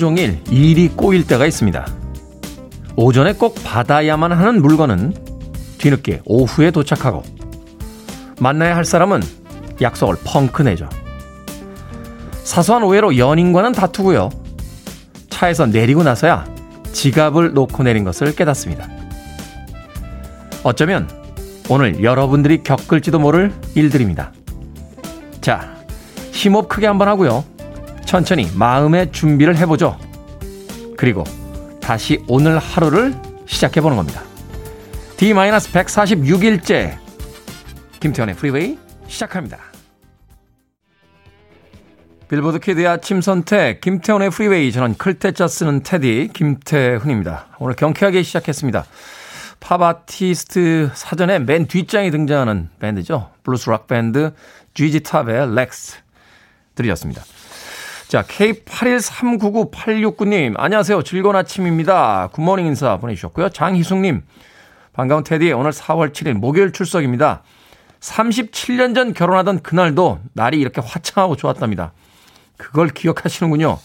종일 일이 꼬일 때가 있습니다. 오전에 꼭 받아야만 하는 물건은 뒤늦게 오후에 도착하고 만나야 할 사람은 약속을 펑크 내죠. 사소한 오해로 연인과는 다투고요. 차에서 내리고 나서야 지갑을 놓고 내린 것을 깨닫습니다. 어쩌면 오늘 여러분들이 겪을지도 모를 일들입니다. 자, 심호흡 크게 한번 하고요. 천천히 마음의 준비를 해보죠. 그리고 다시 오늘 하루를 시작해보는 겁니다. D-146일째 김태훈의 프리웨이 시작합니다. 빌보드 키드의 아침 선택 김태훈의 프리웨이 저는 클테짜 쓰는 테디 김태훈입니다. 오늘 경쾌하게 시작했습니다. 팝 아티스트 사전에 맨 뒷장에 등장하는 밴드죠. 블루스 락 밴드 GG 탑의 렉스 들으셨습니다. 자, K81399869님, 안녕하세요. 즐거운 아침입니다. 굿모닝 인사 보내주셨고요. 장희숙님, 반가운 테디, 오늘 4월 7일 목요일 출석입니다. 37년 전 결혼하던 그날도 날이 이렇게 화창하고 좋았답니다. 그걸 기억하시는군요.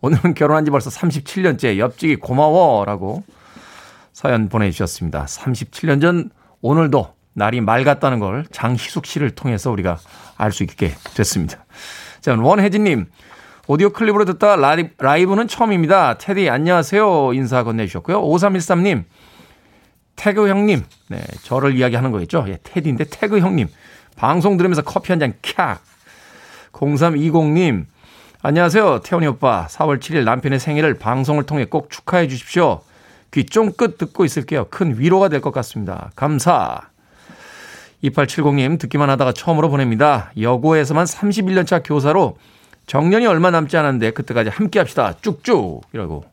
오늘은 결혼한 지 벌써 37년째. 옆집이 고마워. 라고 사연 보내주셨습니다. 37년 전 오늘도 날이 맑았다는 걸 장희숙 씨를 통해서 우리가 알 수 있게 됐습니다. 자, 원혜진님. 오디오 클립으로 듣다 라이, 라이브는 처음입니다. 테디 안녕하세요. 인사 건네주셨고요. 5313님. 태그 형님. 네, 저를 이야기하는 거겠죠. 예, 테디인데 태그 형님. 방송 들으면서 커피 한 잔 캬. 0320님. 안녕하세요. 태훈이 오빠. 4월 7일 남편의 생일을 방송을 통해 꼭 축하해 주십시오. 귀 쫑긋 듣고 있을게요. 큰 위로가 될 것 같습니다. 감사. 2870님 듣기만 하다가 처음으로 보냅니다. 여고에서만 31년차 교사로 정년이 얼마 남지 않았는데 그때까지 함께 합시다. 쭉쭉 이라고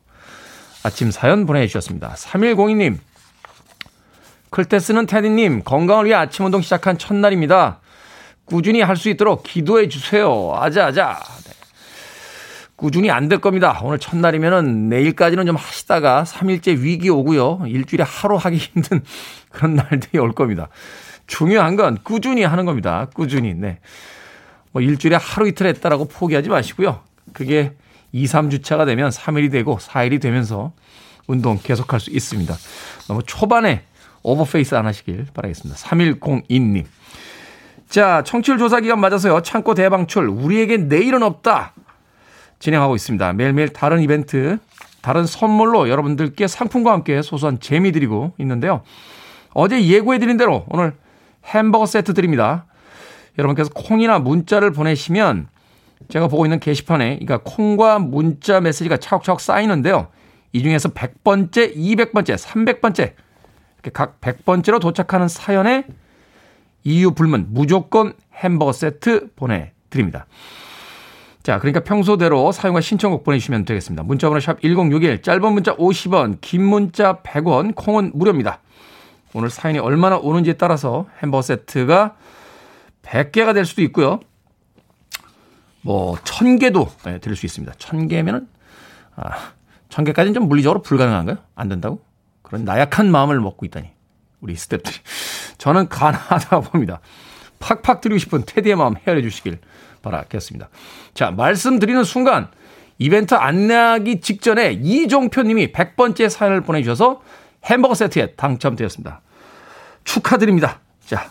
아침 사연 보내주셨습니다. 3102님 클테스는 테디님 건강을 위해 아침 운동 시작한 첫날입니다. 꾸준히 할 수 있도록 기도해 주세요. 아자아자. 네. 꾸준히 안 될 겁니다. 오늘 첫날이면은 내일까지는 좀 하시다가 3일째 위기 오고요. 일주일에 하루 하기 힘든 그런 날들이 올 겁니다. 중요한 건 꾸준히 하는 겁니다. 꾸준히. 네. 뭐 일주일에 하루 이틀 했다라고 포기하지 마시고요. 그게 2, 3주차가 되면 3일이 되고 4일이 되면서 운동 계속할 수 있습니다. 너무 초반에 오버페이스 안 하시길 바라겠습니다. 3102님. 자, 청취율 조사 기간 맞아서요. 창고 대방출. 우리에게 내일은 없다. 진행하고 있습니다. 매일매일 다른 이벤트, 다른 선물로 여러분들께 상품과 함께 소소한 재미 드리고 있는데요. 어제 예고해드린 대로 오늘 햄버거 세트 드립니다. 여러분께서 콩이나 문자를 보내시면 제가 보고 있는 게시판에 그러니까 콩과 문자 메시지가 차곡차곡 쌓이는데요. 이 중에서 100번째, 200번째, 300번째 이렇게 각 100번째로 도착하는 사연에 이유 불문 무조건 햄버거 세트 보내드립니다. 자, 그러니까 평소대로 사용과 신청곡 보내주시면 되겠습니다. 문자번호 샵 1061, 짧은 문자 50원, 긴 문자 100원, 콩은 무료입니다. 오늘 사연이 얼마나 오는지에 따라서 햄버거 세트가 100개가 될 수도 있고요. 뭐, 1000개도 네, 드릴 수 있습니다. 1000개면은, 아, 1000개까지는 좀 물리적으로 불가능한가요? 안 된다고? 그런 나약한 마음을 먹고 있다니. 우리 스탭들이. 저는 가능하다고 봅니다. 팍팍 드리고 싶은 테디의 마음 헤아려 주시길 바라겠습니다. 자, 말씀드리는 순간 이벤트 안내하기 직전에 이종표 님이 100번째 사연을 보내주셔서 햄버거 세트에 당첨되었습니다. 축하드립니다. 자,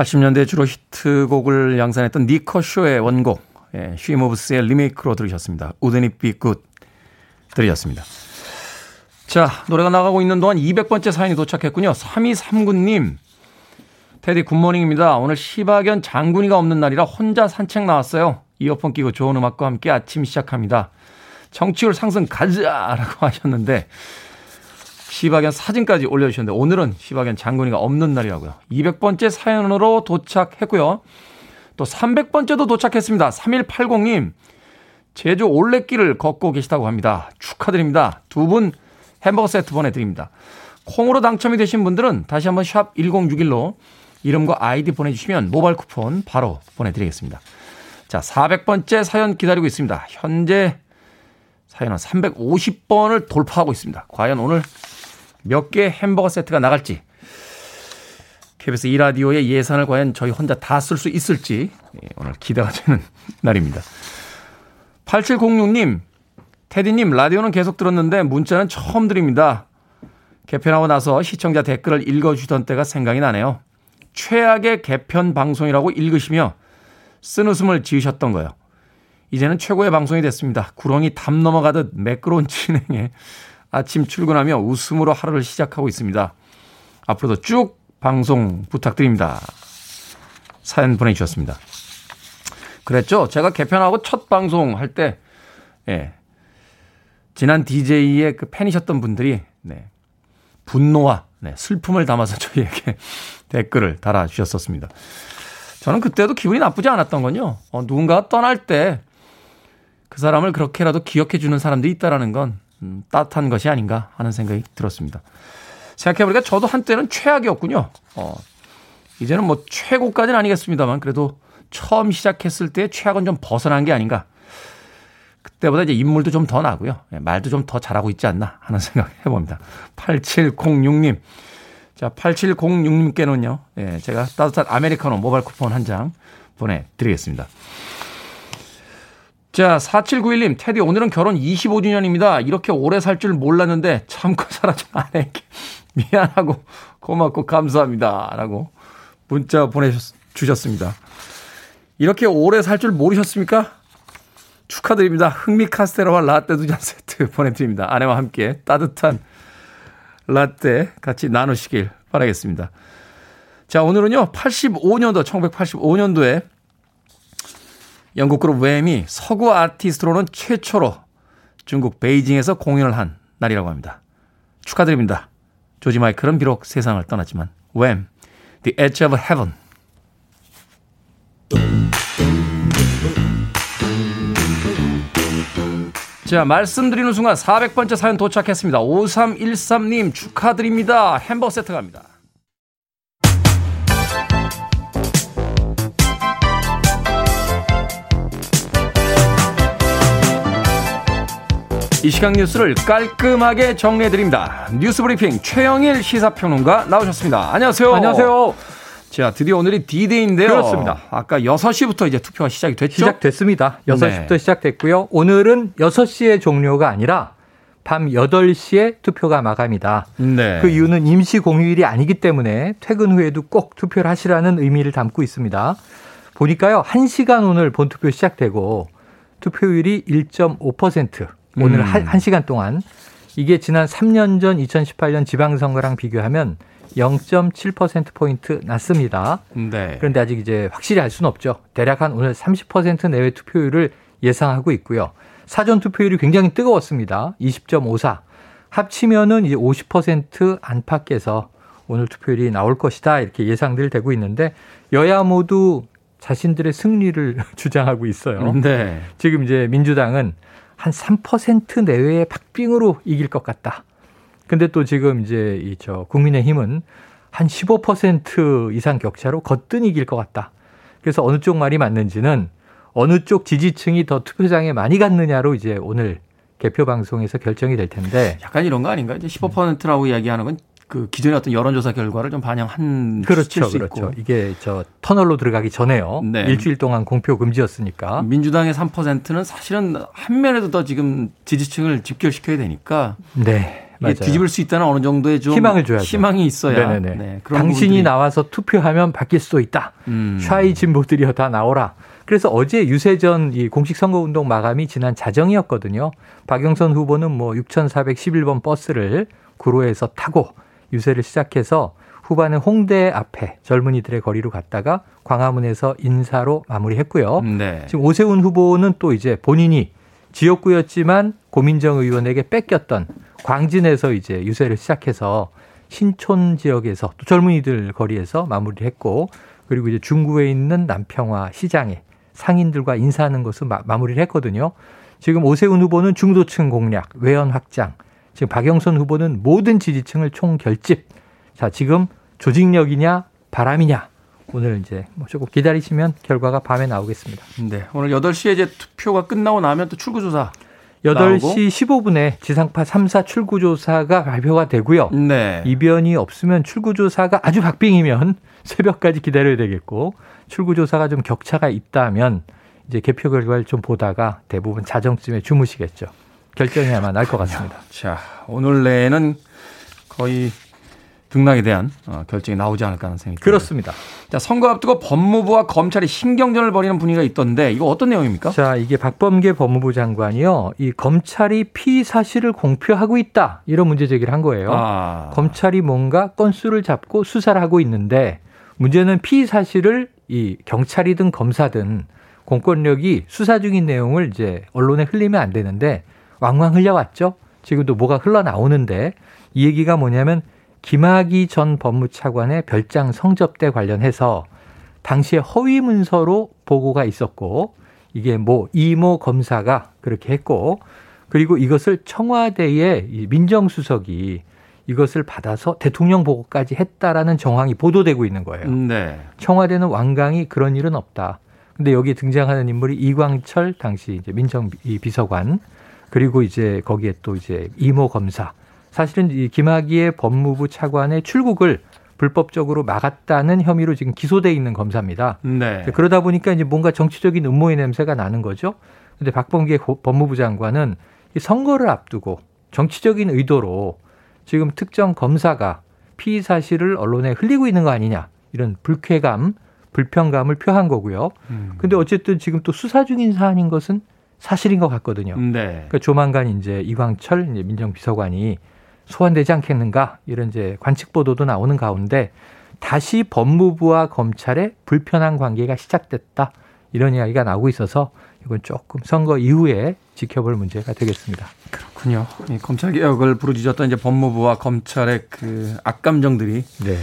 80년대 주로 히트곡을 양산했던 닉 커쇼의 원곡, 예, 쉬모브스의 리메이크로 들으셨습니다. Wouldn't It Be Good 들으셨습니다. 자, 노래가 나가고 있는 동안 200번째 사연이 도착했군요. 3239님, 테디 굿모닝입니다. 오늘 시바견 장군이가 없는 날이라 혼자 산책 나왔어요. 이어폰 끼고 좋은 음악과 함께 아침 시작합니다. 청취율 상승 가자 라고 하셨는데 시박연 사진까지 올려주셨는데 오늘은 시박연 장군이가 없는 날이라고요. 200번째 사연으로 도착했고요. 또 300번째도 도착했습니다. 3180님 제주 올레길을 걷고 계시다고 합니다. 축하드립니다. 두 분 햄버거 세트 보내드립니다. 콩으로 당첨이 되신 분들은 다시 한번 샵 1061로 이름과 아이디 보내주시면 모바일 쿠폰 바로 보내드리겠습니다. 자, 400번째 사연 기다리고 있습니다. 현재 사연은 350번을 돌파하고 있습니다. 과연 오늘 몇개 햄버거 세트가 나갈지 KBS 2라디오의 예산을 과연 저희 혼자 다 쓸 수 있을지 예, 오늘 기대가 되는 날입니다. 8706님, 테디님, 라디오는 계속 들었는데 문자는 처음 드립니다. 개편하고 나서 시청자 댓글을 읽어주던 때가 생각이 나네요. 최악의 개편 방송이라고 읽으시며 쓴 웃음을 지으셨던 거예요. 이제는 최고의 방송이 됐습니다. 구렁이 담 넘어가듯 매끄러운 진행에 아침 출근하며 웃음으로 하루를 시작하고 있습니다. 앞으로도 쭉 방송 부탁드립니다. 사연 보내주셨습니다. 그랬죠. 제가 개편하고 첫 방송 할 때, 예. 지난 DJ의 그 팬이셨던 분들이, 네. 분노와 네, 슬픔을 담아서 저희에게 댓글을 달아주셨었습니다. 저는 그때도 기분이 나쁘지 않았던 건요. 어, 누군가가 떠날 때 그 사람을 그렇게라도 기억해 주는 사람들이 있다라는 건 음, 따뜻한 것이 아닌가 하는 생각이 들었습니다. 생각해보니까 저도 한때는 최악이었군요. 어, 이제는 뭐 최고까지는 아니겠습니다만 그래도 처음 시작했을 때 최악은 좀 벗어난 게 아닌가. 그때보다 이제 인물도 좀 더 나고요. 예, 말도 좀 더 잘하고 있지 않나 하는 생각 해봅니다. 8706님. 자, 8706님께는요, 예, 제가 따뜻한 아메리카노 모바일 쿠폰 한 장 보내드리겠습니다. 자, 4791님, 테디, 오늘은 결혼 25주년입니다. 이렇게 오래 살 줄 몰랐는데 참고 살아준 아내에게 미안하고 고맙고 감사합니다. 라고 문자 보내주셨습니다. 이렇게 오래 살 줄 모르셨습니까? 축하드립니다. 흥미 카스테라와 라떼 두 잔 세트 보내드립니다. 아내와 함께 따뜻한 라떼 같이 나누시길 바라겠습니다. 자, 오늘은요, 85년도, 1985년도에 영국 그룹 웸이 서구 아티스트로는 최초로 중국 베이징에서 공연을 한 날이라고 합니다. 축하드립니다. 조지 마이클은 비록 세상을 떠났지만 웸, The Edge of Heaven 자, 말씀드리는 순간 400번째 사연 도착했습니다. 5313님 축하드립니다. 햄버거 세트 갑니다. 이 시각 뉴스를 깔끔하게 정리해드립니다. 뉴스 브리핑 최영일 시사평론가 나오셨습니다. 안녕하세요. 안녕하세요. 자, 드디어 오늘이 D-Day인데요. 그렇습니다. 아까 6시부터 이제 투표가 시작이 됐죠? 시작됐습니다. 6시부터 네. 시작됐고요. 오늘은 6시에 종료가 아니라 밤 8시에 투표가 마감이다. 네. 그 이유는 임시 공휴일이 아니기 때문에 퇴근 후에도 꼭 투표를 하시라는 의미를 담고 있습니다. 보니까요. 1시간 오늘 본투표 시작되고 투표율이 1.5% 오늘 음. 1시간 동안 이게 지난 3년 전 2018년 지방선거랑 비교하면 0.7%포인트 낮습니다. 네. 그런데 아직 이제 확실히 알 수는 없죠. 대략 한 오늘 30% 내외 투표율을 예상하고 있고요. 사전 투표율이 굉장히 뜨거웠습니다. 20.54. 합치면은 이제 50% 안팎에서 오늘 투표율이 나올 것이다. 이렇게 예상들 되고 있는데 여야 모두 자신들의 승리를 주장하고 있어요. 네. 지금 이제 민주당은 한 3% 내외의 박빙으로 이길 것 같다. 근데 또 지금 이제 이 저 국민의힘은 한 15% 이상 격차로 거뜬히 이길 것 같다. 그래서 어느 쪽 말이 맞는지는 어느 쪽 지지층이 더 투표장에 많이 갔느냐로 이제 오늘 개표 방송에서 결정이 될 텐데 약간 이런 거 아닌가? 이제 15%라고 음. 이야기하는 건 그 기존의 어떤 여론조사 결과를 좀 반영한 그렇죠, 그렇죠. 있고. 이게 저 터널로 들어가기 전에요. 네. 일주일 동안 공표 금지였으니까. 민주당의 3%는 사실은 한 면에도 더 지금 지지층을 집결시켜야 되니까. 네. 맞아요. 뒤집을 수 있다는 어느 정도의 좀 희망을 줘야죠. 희망이 있어야. 네네네. 네, 당신이 부분들이. 나와서 투표하면 바뀔 수도 있다. 음. 샤이 진보들이여 다 나오라. 그래서 어제 유세전 이 공식 선거운동 마감이 지난 자정이었거든요. 박영선 후보는 뭐 6,411번 버스를 구로에서 타고 유세를 시작해서 후반은 홍대 앞에 젊은이들의 거리로 갔다가 광화문에서 인사로 마무리했고요. 네. 지금 오세훈 후보는 또 이제 본인이 지역구였지만 고민정 의원에게 뺏겼던 광진에서 이제 유세를 시작해서 신촌 지역에서 또 젊은이들 거리에서 마무리를 했고 그리고 이제 중구에 있는 남평화 시장에 상인들과 인사하는 것을 마, 무리를 했거든요. 지금 오세훈 후보는 중도층 공략, 외연 확장, 지금 박영선 후보는 모든 지지층을 총 결집. 자, 지금 조직력이냐 바람이냐 오늘 이제 뭐 조금 기다리시면 결과가 밤에 나오겠습니다. 네. 오늘 8시에 이제 투표가 끝나고 나면 또 출구조사 8시 나오고. 15분에 지상파 3사 출구조사가 발표가 되고요. 네. 이변이 없으면 출구조사가 아주 박빙이면 새벽까지 기다려야 되겠고 출구조사가 좀 격차가 있다면 이제 개표 결과를 좀 보다가 대부분 자정쯤에 주무시겠죠. 아마 날것 같습니다. 자, 오늘 내에는 거의 등락에 대한 어, 결정이 나오지 않을까 하는 생각이 그렇습니다. 자, 선거 앞두고 법무부와 검찰이 신경전을 벌이는 분위기가 있던데 이거 어떤 내용입니까? 자, 이게 박범계 법무부 장관이요. 이 검찰이 피의 사실을 공표하고 있다. 이런 문제 제기를 한 거예요. 아. 검찰이 뭔가 건수를 잡고 수사를 하고 있는데 문제는 피의 사실을 이 경찰이든 검사든 공권력이 수사 중인 내용을 이제 언론에 흘리면 안 되는데 왕왕 흘려왔죠. 지금도 뭐가 흘러나오는데 이 얘기가 뭐냐면 김학의 전 법무차관의 별장 성접대 관련해서 당시에 허위 문서로 보고가 있었고 이게 뭐 이모 검사가 그렇게 했고 그리고 이것을 청와대의 민정수석이 이것을 받아서 대통령 보고까지 했다라는 정황이 보도되고 있는 거예요. 네. 청와대는 완강히 그런 일은 없다. 근데 여기 등장하는 인물이 이광철 당시 이제 민정 비서관 그리고 이제 거기에 또 이제 이모 검사 사실은 이 김학의의 법무부 차관의 출국을 불법적으로 막았다는 혐의로 지금 기소돼 있는 검사입니다. 네. 그러다 보니까 이제 뭔가 정치적인 음모의 냄새가 나는 거죠. 근데 박범계 법무부 장관은 이 선거를 앞두고 정치적인 의도로 지금 특정 검사가 피의 사실을 언론에 흘리고 있는 거 아니냐 이런 불쾌감, 불편감을 표한 거고요. 음. 근데 어쨌든 지금 또 수사 중인 사안인 것은 사실인 것 같거든요. 네. 그러니까 조만간 이제 이광철 이제 민정비서관이 소환되지 않겠는가 이런 이제 관측 보도도 나오는 가운데 다시 법무부와 검찰의 불편한 관계가 시작됐다 이런 이야기가 나오고 있어서 이건 조금 선거 이후에 지켜볼 문제가 되겠습니다. 그렇군요. 검찰 개혁을 부르짖었던 이제 법무부와 검찰의 그 악감정들이 네.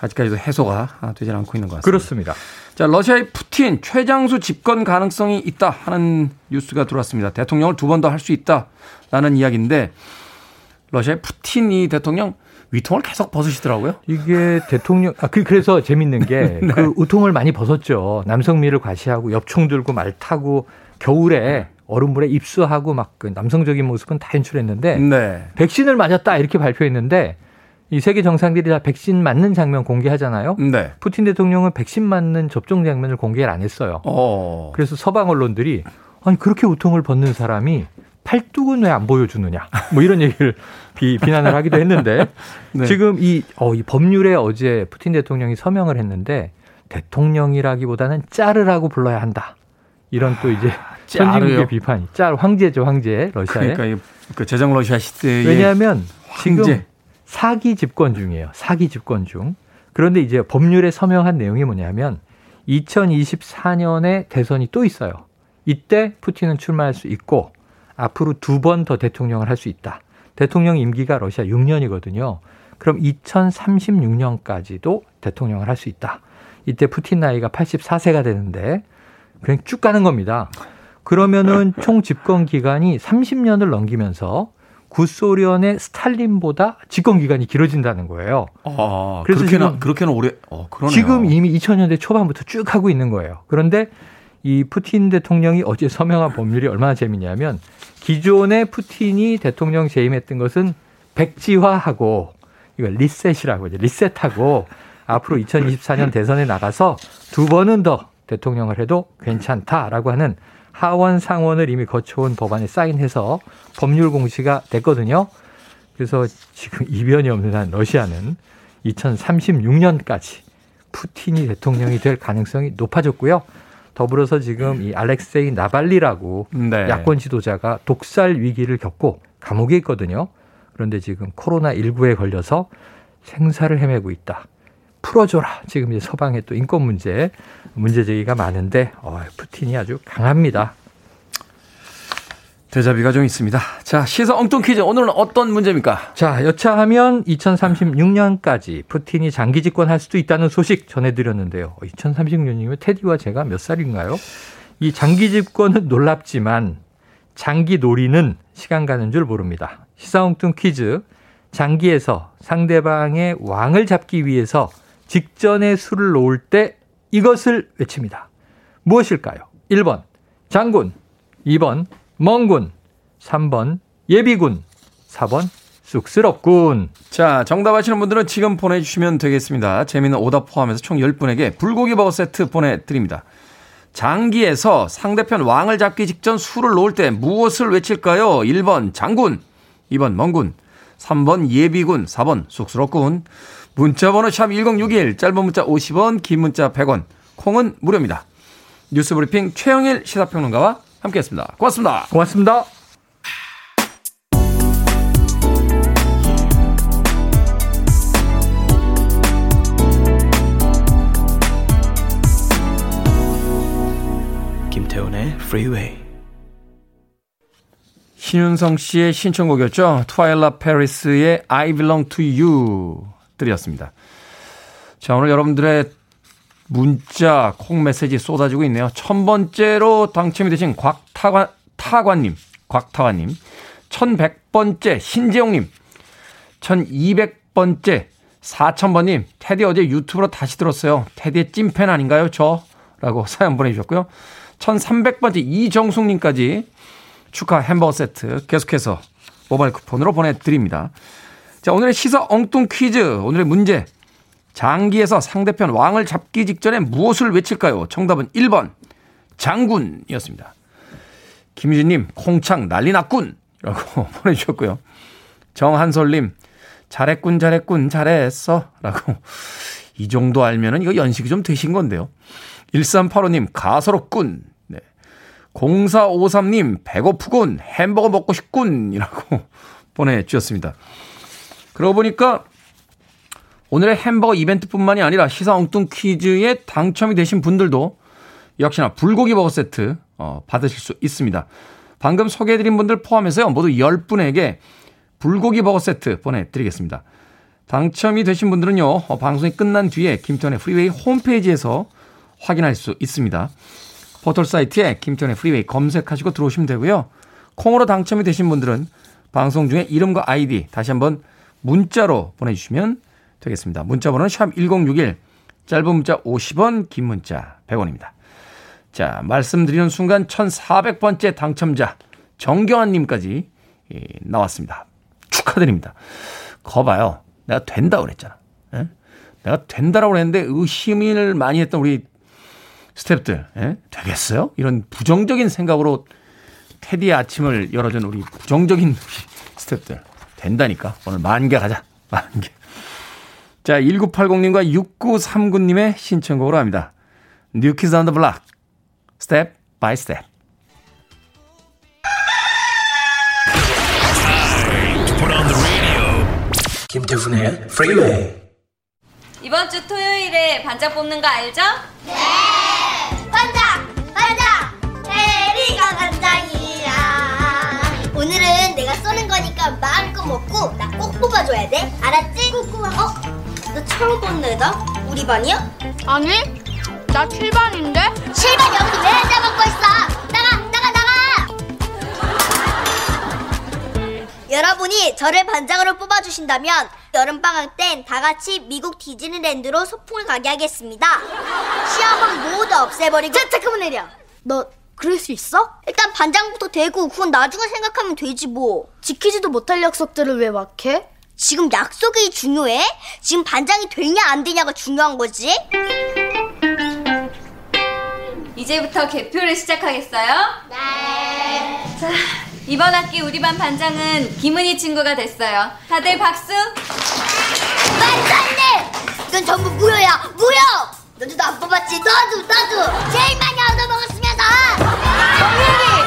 아직까지도 해소가 되지 않고 있는 것 같습니다. 그렇습니다. 자, 러시아의 푸틴 최장수 집권 가능성이 있다 하는 뉴스가 들어왔습니다. 대통령을 두 번 더 할 수 있다라는 이야기인데 러시아의 푸틴이 대통령 위통을 계속 벗으시더라고요. 이게 대통령 아 그, 그래서 재밌는 게그 네. 그 우통을 많이 벗었죠. 남성미를 과시하고 엽총 들고 말 타고 겨울에 얼음물에 입수하고 막 그 남성적인 모습은 다 연출했는데 네. 백신을 맞았다 이렇게 발표했는데 이 세계 정상들이 다 백신 맞는 장면 공개하잖아요. 네. 푸틴 대통령은 백신 맞는 접종 장면을 공개를 안 했어요. 어. 그래서 서방 언론들이 아니 그렇게 우통을 벗는 사람이 팔뚝은 왜 안 보여주느냐. 뭐 이런 얘기를 비, 비난을 하기도 했는데 네. 지금 이, 어, 이 법률에 어제 푸틴 대통령이 서명을 했는데 대통령이라기보다는 짜르라고 불러야 한다. 이런 또 이제 선진국의 비판이 짤 황제죠 황제 러시아에. 그러니까 그 제정 러시아 시대에 왜냐하면 황제. 지금 사기 집권 중이에요. 사기 집권 중. 그런데 이제 법률에 서명한 내용이 뭐냐면 2024년에 대선이 또 있어요. 이때 푸틴은 출마할 수 있고 앞으로 두 번 더 대통령을 할 수 있다. 대통령 임기가 러시아 6년이거든요. 그럼 2036년까지도 대통령을 할 수 있다. 이때 푸틴 나이가 84세가 되는데 그냥 쭉 가는 겁니다. 그러면은 총 집권 기간이 30년을 넘기면서 구소련의 스탈린보다 집권 기간이 길어진다는 거예요. 아, 그래서 그렇게나, 지금 그렇게는 오래 어, 지금 이미 2000년대 초반부터 쭉 하고 있는 거예요. 그런데 이 푸틴 대통령이 어제 서명한 법률이 얼마나 재밌냐면 기존의 푸틴이 대통령 재임했던 것은 백지화하고 이거 리셋이라고 이제 리셋하고 앞으로 2024년 대선에 나가서 두 번은 더 대통령을 해도 괜찮다라고 하는 하원 상원을 이미 거쳐온 법안에 사인해서 법률 공시가 됐거든요. 그래서 지금 이변이 없는 한 러시아는 2036년까지 푸틴이 대통령이 될 가능성이 높아졌고요. 더불어서 지금 이 알렉세이 나발리라고 네. 야권 지도자가 독살 위기를 겪고 감옥에 있거든요. 그런데 지금 코로나 19에 걸려서 생사를 헤매고 있다. 풀어줘라. 지금 이제 서방의 또 인권 문제 문제 제기가 많은데 어, 푸틴이 아주 강합니다. 대자비가 좀 있습니다. 자, 시사 엉뚱 퀴즈. 오늘은 어떤 문제입니까? 자, 여차하면 2036년까지 푸틴이 장기 집권할 수도 있다는 소식 전해드렸는데요. 2036년이면 테디와 제가 몇 살인가요? 이 장기 집권은 놀랍지만 장기 놀이는 시간 가는 줄 모릅니다. 시사 엉뚱 퀴즈. 장기에서 상대방의 왕을 잡기 위해서 직전에 술을 놓을 때 이것을 외칩니다. 무엇일까요? 1번 장군, 2번 멍군, 3번 예비군, 4번 쑥스럽군. 자, 정답 아시는 분들은 지금 보내주시면 되겠습니다. 재미있는 오답 포함해서 총 10분에게 불고기 버거 세트 보내드립니다. 장기에서 상대편 왕을 잡기 직전 술을 놓을 때 무엇을 외칠까요? 1번 장군, 2번 멍군, 3번 예비군, 4번 쑥스럽군. 문자번호 샵 1061, 짧은 문자 50원, 긴 문자 100원, 콩은 무료입니다. 뉴스브리핑 최영일 시사평론가와 함께했습니다. 고맙습니다. 고맙습니다. 김태훈의 Freeway. 신윤성 씨의 신청곡이었죠. 트와일라 페리스의 I Belong to You 들이었습니다. 자, 오늘 여러분들의 문자, 콩 메시지 쏟아지고 있네요. 천 번째로 당첨이 되신 곽타관, 타관님, 곽타관님, 천백 번째 신재용님, 천이백 번째 사천 번님, 테디 어제 유튜브로 다시 들었어요. 테디의 찐팬 아닌가요? 저? 라고 사연 보내주셨고요. 천삼백 번째 이정숙님까지 축하 햄버거 세트 계속해서 모바일 쿠폰으로 보내드립니다. 자, 오늘의 시사 엉뚱 퀴즈. 오늘의 문제. 장기에서 상대편 왕을 잡기 직전에 무엇을 외칠까요? 정답은 1번 장군이었습니다. 김유진님 콩창 난리 났군 라고 보내주셨고요. 정한솔님 잘했군 잘했군 잘했어 라고 이 정도 알면은 이거 연식이 좀 되신 건데요. 1385님 가소롭군 네. 0453님 배고프군 햄버거 먹고 싶군 이라고 보내주셨습니다. 그러고 보니까 오늘의 햄버거 이벤트뿐만이 아니라 시사 엉뚱 퀴즈에 당첨이 되신 분들도 역시나 불고기 버거 세트 어, 받으실 수 있습니다. 방금 소개해드린 분들 포함해서요. 모두 10분에게 불고기 버거 세트 보내드리겠습니다. 당첨이 되신 분들은요. 어, 방송이 끝난 뒤에 김태훈의 프리웨이 홈페이지에서 확인할 수 있습니다. 포털 사이트에 김태훈의 프리웨이 검색하시고 들어오시면 되고요. 콩으로 당첨이 되신 분들은 방송 중에 이름과 아이디 다시 한번 문자로 보내주시면 되겠습니다. 문자 번호는 샵 1061, 짧은 문자 50원, 긴 문자 100원입니다. 자, 말씀드리는 순간 1400번째 당첨자 정경환님까지 예, 나왔습니다. 축하드립니다. 거봐요. 내가 된다고 그랬잖아. 예? 내가 된다라고 그랬는데 의심을 많이 했던 우리 스탭들 예? 되겠어요? 이런 부정적인 생각으로 테디의 아침을 열어준 우리 부정적인 스탭들 된다니까. 오늘 만 개 가자. 만 개. 자, 1980님과 6939님의 신청곡으로 합니다. New Kids on the Block. Step by Step. 김태훈의 프리웨이 이번 주 토요일에 반장 뽑는 거 알죠? 네! 반장! 반장! 해리가 반장이야! 오늘은 내가 쏘는 거니까 마음껏 먹고 나 꼭 뽑아줘야 돼. 알았지? 꾹꾹. 어? 너 처음 본 애다? 우리 반이야? 아니, 나 7반인데? 7반 여기 왜 앉아 먹고 있어? 나가! 나가! 나가! 여러분이 저를 반장으로 뽑아주신다면 여름방학 땐 다 같이 미국 디즈니랜드로 소풍을 가게 하겠습니다. 시험은 모두 없애버리고 자, 잠깐만 내려. 너 그럴 수 있어? 일단 반장부터 되고 그건 나중에 생각하면 되지 뭐. 지키지도 못할 약속들을 왜 막 해? 지금 약속이 중요해? 지금 반장이 되냐 안 되냐가 중요한 거지? 이제부터 개표를 시작하겠어요? 네. 자, 이번 학기 우리 반 반장은 김은희 친구가 됐어요. 다들 박수! 돼! 이건 전부 무효야, 무효! 너도 안 뽑았지? 너도, 너도! 제일 많이 얻어먹었으면서! 정민이!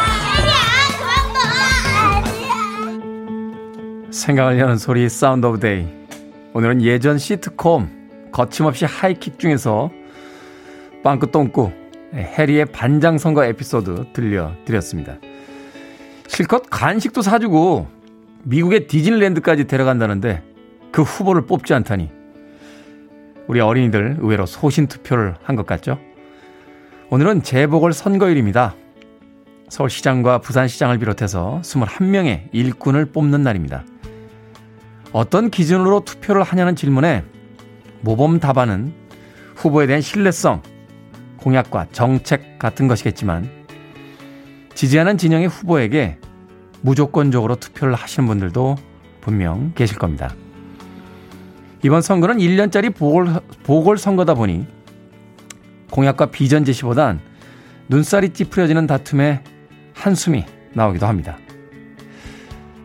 생각을 여는 소리 Sound of Day. 오늘은 예전 시트콤 거침없이 하이킥 중에서 빵꾸똥꾸 해리의 반장 선거 에피소드 들려드렸습니다. 실컷 간식도 사주고 미국의 디즈니랜드까지 데려간다는데 그 후보를 뽑지 않다니 우리 어린이들 의외로 소신 투표를 한 것 같죠? 오늘은 재보궐 선거일입니다. 서울시장과 부산시장을 비롯해서 21명의 일꾼을 뽑는 날입니다. 어떤 기준으로 투표를 하냐는 질문에 모범 답안은 후보에 대한 신뢰성, 공약과 정책 같은 것이겠지만 지지하는 진영의 후보에게 무조건적으로 투표를 하시는 분들도 분명 계실 겁니다. 이번 선거는 1년짜리 보궐, 보궐선거다 보니 공약과 비전 제시보단 눈살이 찌푸려지는 다툼에 한숨이 나오기도 합니다.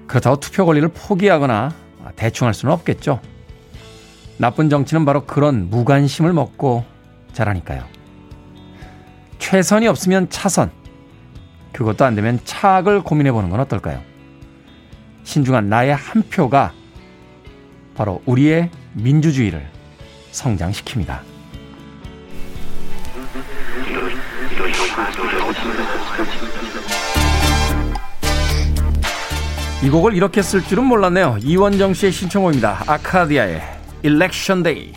그렇다고 투표 권리를 포기하거나 대충 할 수는 없겠죠. 나쁜 정치는 바로 그런 무관심을 먹고 자라니까요. 최선이 없으면 차선, 그것도 안 되면 차악을 고민해 보는 건 어떨까요? 신중한 나의 한 표가 바로 우리의 민주주의를 성장시킵니다. 이 곡을 이렇게 쓸 줄은 몰랐네요. 이원정 씨의 신청곡입니다. 아카디아의 Election Day.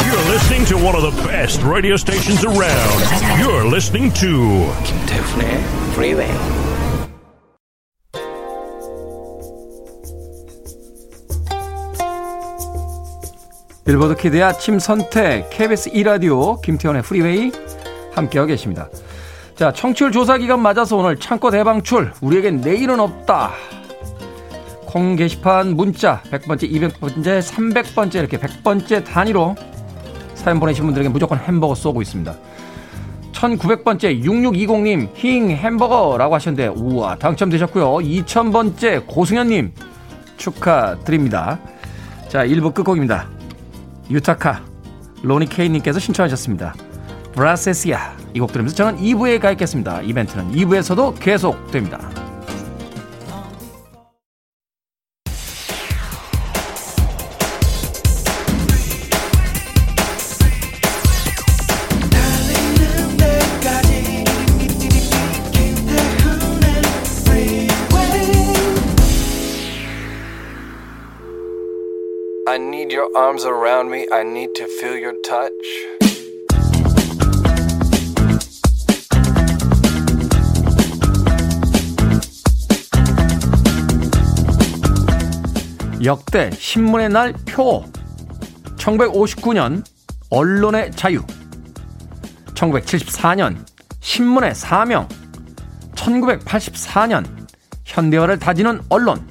You're listening to one of the best radio stations around. You're listening to 김태훈의 Freeway. 빌보드 키드의 아침 선택 KBS 2라디오 김태훈의 프리웨이 함께하고 계십니다. 자, 청취율 조사 기간 맞아서 오늘 창고 대방출 우리에겐 내일은 없다. 콩 게시판 문자 100번째, 200번째, 300번째 이렇게 100번째 단위로 사연 보내신 분들에게 무조건 햄버거 쏘고 있습니다. 1900번째 6620님 힝 햄버거라고 하셨는데 우와 당첨되셨고요. 2000번째 고승현님 축하드립니다. 자 1부 끝곡입니다. 유타카 로니 케이님께서 신청하셨습니다. 브라세시아 이 곡 들으면서 저는 2부에 가 있겠습니다. 이벤트는 2부에서도 계속됩니다. Arms around me. I need to feel your touch. 역대 신문의 날 표 1959년 언론의 자유 1974년 신문의 사명 1984년 현대화를 다지는 언론